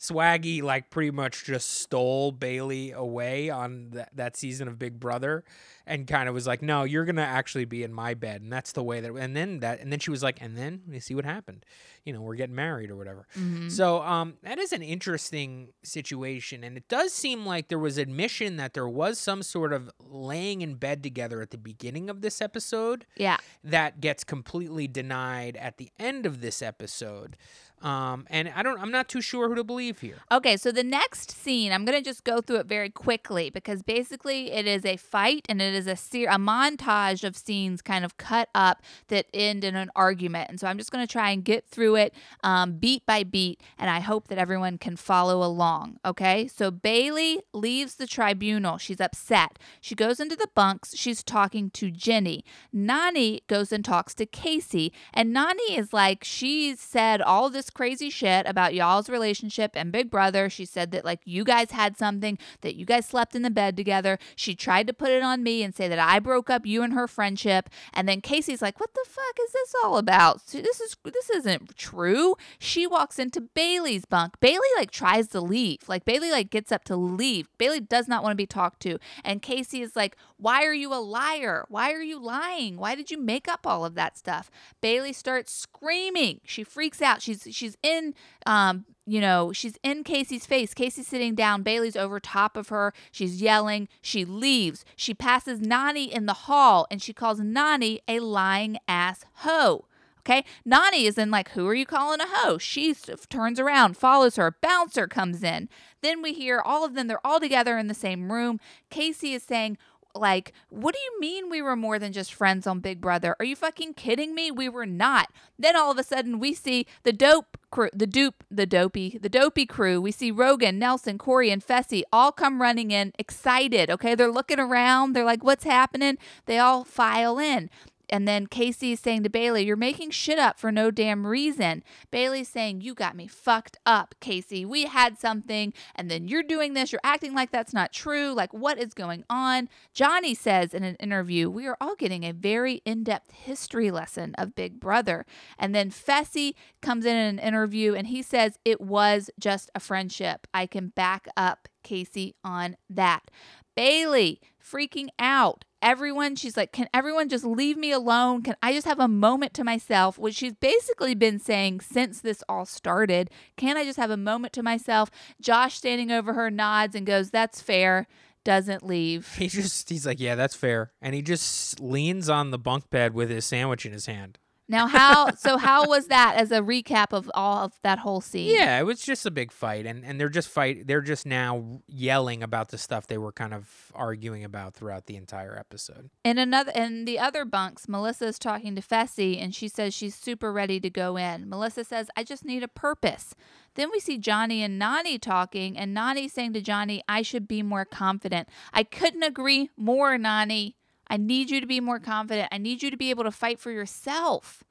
Swaggy like pretty much just stole Bailey away on th- that season of Big Brother and kind of was like, "No, you're going to actually be in my bed." And that's the way that and then that and then she was like, "And then you see what happened. You know, we're getting married or whatever." Mhm. So, um that is an interesting situation and it does seem like there was admission that there was some sort of laying in bed together at the beginning of this episode Yeah. that gets completely denied at the end of this episode. Um, and I don't, I'm not too sure who to believe here. Okay, so the next scene, I'm to just go through it very quickly because basically it is a fight and it is a ser- a montage of scenes kind of cut up that end in an argument. And so I'm just to try and get through it um, beat by beat, and I hope that everyone can follow along. Okay, so Bailey leaves the tribunal. She's upset. She goes into the bunks. She's talking to Jenny. Nani goes and talks to Casey, and Nani is like, she said all this crazy shit about y'all's relationship and Big Brother. She said that like you guys had something, that you guys slept in the bed together. She tried to put it on me and say that I broke up you and her friendship. And then Casey's like, "What the fuck is this all about? This is this isn't true." She walks into Bailey's bunk. Bailey like tries to leave. Like Bailey like gets up to leave. Bailey does not want to be talked to. And Casey is like, "Why are you a liar? Why are you lying? Why did you make up all of that stuff?" Bailey starts screaming. She freaks out. She's she's in um you know, she's in Casey's face. Casey's sitting down. Bailey's over top of her. She's yelling. She leaves. She passes Nani in the hall and she calls Nani a lying ass hoe. Okay. Nani is in like, who are you calling a hoe? She turns around, follows her. Bouncer comes in. Then we hear all of them. They're all together in the same room. Casey is saying, like, what do you mean we were more than just friends on Big Brother? Are you fucking kidding me? We were not. Then all of a sudden we see the dope crew, the dupe, the dopey, the dopey crew. We see Rogan, Nelson, Corey, and Fessy all come running in excited. Okay. They're looking around. They're like, what's happening? They all file in. And then Casey is saying to Bailey, You're making shit up for no damn reason. Bailey's saying, You got me fucked up, Casey. We had something, and then you're doing this. You're acting like that's not true. Like, what is going on? Johnny says in an interview, We are all getting a very in depth history lesson of Big Brother. And then Fessy comes in in an interview and he says, It was just a friendship. I can back up Casey on that. Bailey freaking out. Everyone, she's like, Can everyone just leave me alone? Can I just have a moment to myself? Which she's basically been saying since this all started. Can I just have a moment to myself? Josh standing over her nods and goes, That's fair. Doesn't leave. He just, he's like, yeah, that's fair. And he just leans on the bunk bed with his sandwich in his hand. Now, how, so how was that as a recap of all of that whole scene? Yeah, it was just a big fight. And, and they're just fight, they're just now yelling about the stuff they were kind of arguing about throughout the entire episode. In another in the other bunks, Melissa is talking to Fessy and she says she's super ready to go in. Melissa says, I just need a purpose. Then we see Johnny and Nani talking, and Nani saying to Johnny, I should be more confident. I couldn't agree more, Nani. I need you to be more confident. I need you to be able to fight for yourself.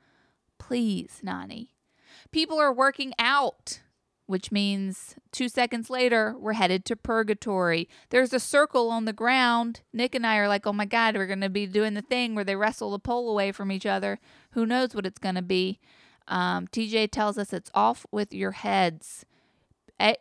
Please, Nani. People are working out, which means two seconds later, we're headed to purgatory. There's a circle on the ground. Nick and I are like, oh my God, we're going to be doing the thing where they wrestle the pole away from each other. Who knows what it's going to be? Um, TJ tells us it's off with your heads.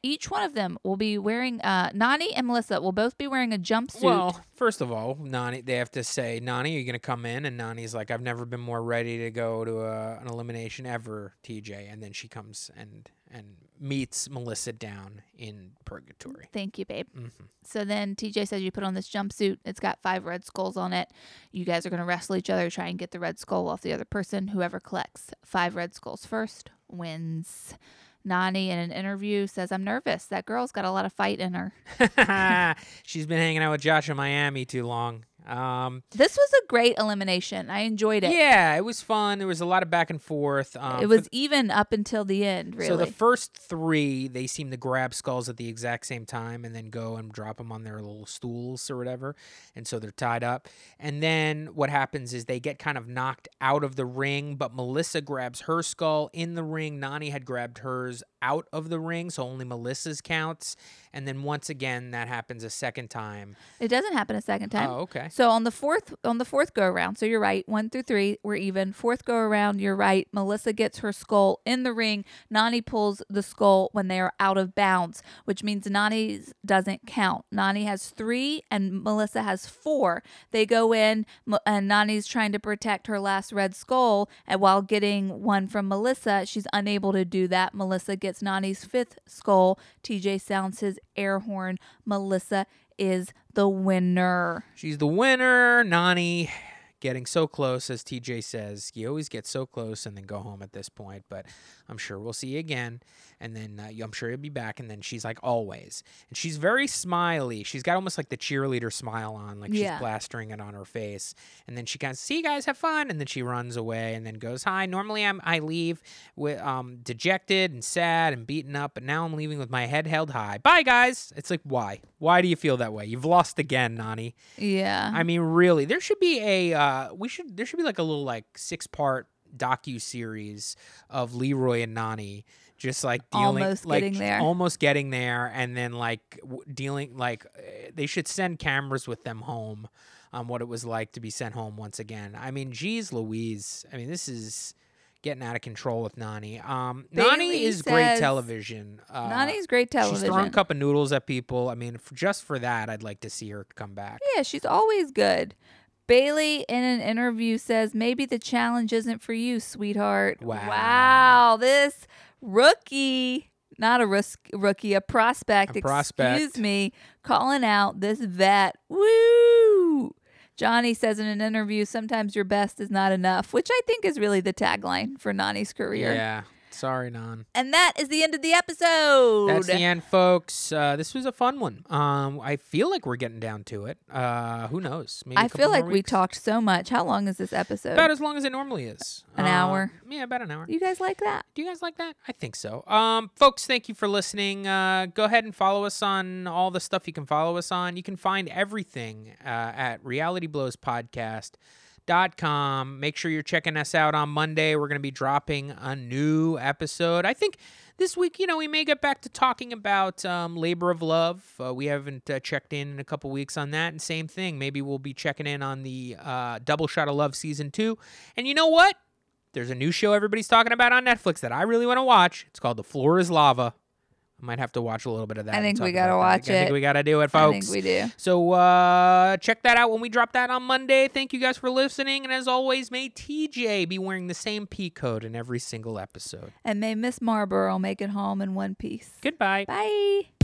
Each one of them will be wearing. Uh, Nani and Melissa will both be wearing a jumpsuit. Well, first of all, Nani, they have to say, Nani, are you going to come in? And Nani's like, I've never been more ready to go to a, an elimination ever, TJ. And then she comes and and meets Melissa down in purgatory. Thank you, babe. hmm So then TJ says you put on this jumpsuit. It's got five red skulls on it. You guys are going to wrestle each other, try and get the red skull off the other person. Whoever collects five red skulls first wins. Nani, in an interview, says, I'm nervous. That girl's got a lot of fight in her. She's been hanging out with Josh in Miami too long. Um, This was a great elimination. I enjoyed it. yeah, it was fun. There was a lot of back and forth. Um, it was even up until the end, really. So the first three, they seem to grab skulls at the exact same time and then go and drop them on their little stools or whatever, and so they're tied up. And then what happens is they get kind of knocked out of the ring, but Melissa grabs her skull in the ring. Nani had grabbed hers out of the ring, so only Melissa's counts. And then once again, that happens a second time. it doesn't happen a second time. Oh, okay. So on the fourth on the fourth go around, so you're right, one through three, we're even. Fourth go around, you're right. Melissa gets her skull in the ring. Nani pulls the skull when they are out of bounds, which means Nani's doesn't count. Nani has three and Melissa has four. They go in and Nani's trying to protect her last red skull, and while getting one from Melissa, she's unable to do that. Melissa gets Nani's fifth skull. TJ sounds his air horn. Melissa is the winner. She's the winner. Nani getting so close, as TJ says. You always get so close and then go home at this point, but I'm sure we'll see you again. And then uh, I'm sure he'll be back. And then she's like, always. And she's very smiley. She's got almost like the cheerleader smile on, like Yeah. she's plastering it on her face. And then she kind of, see you guys, have fun. And then she runs away and then goes, hi. Normally I'm, I leave with um, dejected and sad and beaten up, but now I'm leaving with my head held high. Bye, guys. It's like, why? Why do you feel that way? You've lost again, Nani. Yeah. I mean, really, there should be a uh, we should there should be like a little like six part docu series of Leroy and Nani just like dealing Almost like getting there. almost getting there and then like w- dealing like uh, they should send cameras with them home on what it was like to be sent home once again. I mean, geez, Louise. I mean, this is getting out of control with Nani. Um, Nani is great television. Uh, Nani's great television. She's throwing a cup of noodles at people. I mean, f just for that, I'd like to see her come back. yeah, she's always good. Bailey in an interview says maybe the challenge isn't for you, sweetheart. Wow. Wow, this rookie, not a rus- rookie, a prospect, A prospect. excuse me, calling out this vet. Woo! Johnny says in an interview, sometimes your best is not enough, which I think is really the tagline for Nani's career. Yeah. Sorry, Non. And that is the end of the episode. That's the end, folks. Uh, this was a fun one. Um, I feel like we're getting down to it. Uh, who knows? Maybe a I feel like we talked so much. How long is this episode? about as long as it normally is. An Um, hour? Yeah, about an hour. you guys like that? Do you guys like that? I think so. Um, folks, thank you for listening. Uh, go ahead and follow us on all the stuff you can follow us on. You can find everything uh, at realityblowspodcast.com. Make sure you're checking us out on Monday. We're going to be dropping a new episode. I think this week, you know, we may get back to talking about um, labor of love. Uh, we haven't uh, checked in in a couple weeks on that. And same thing, maybe we'll be checking in on the uh, Double Shot of Love season two. And you know what? There's a new show everybody's talking about on Netflix that I really want to watch. It's called The Floor is Lava. I might have to watch a little bit of that. I think we gotta watch watch I think we got to do it, folks. I think we do. So uh, check that out when we drop that on Monday. Thank you guys for listening. And as always, may TJ be wearing the same P code in every single episode. And may Miss Marlborough make it home in one piece. Goodbye. Bye.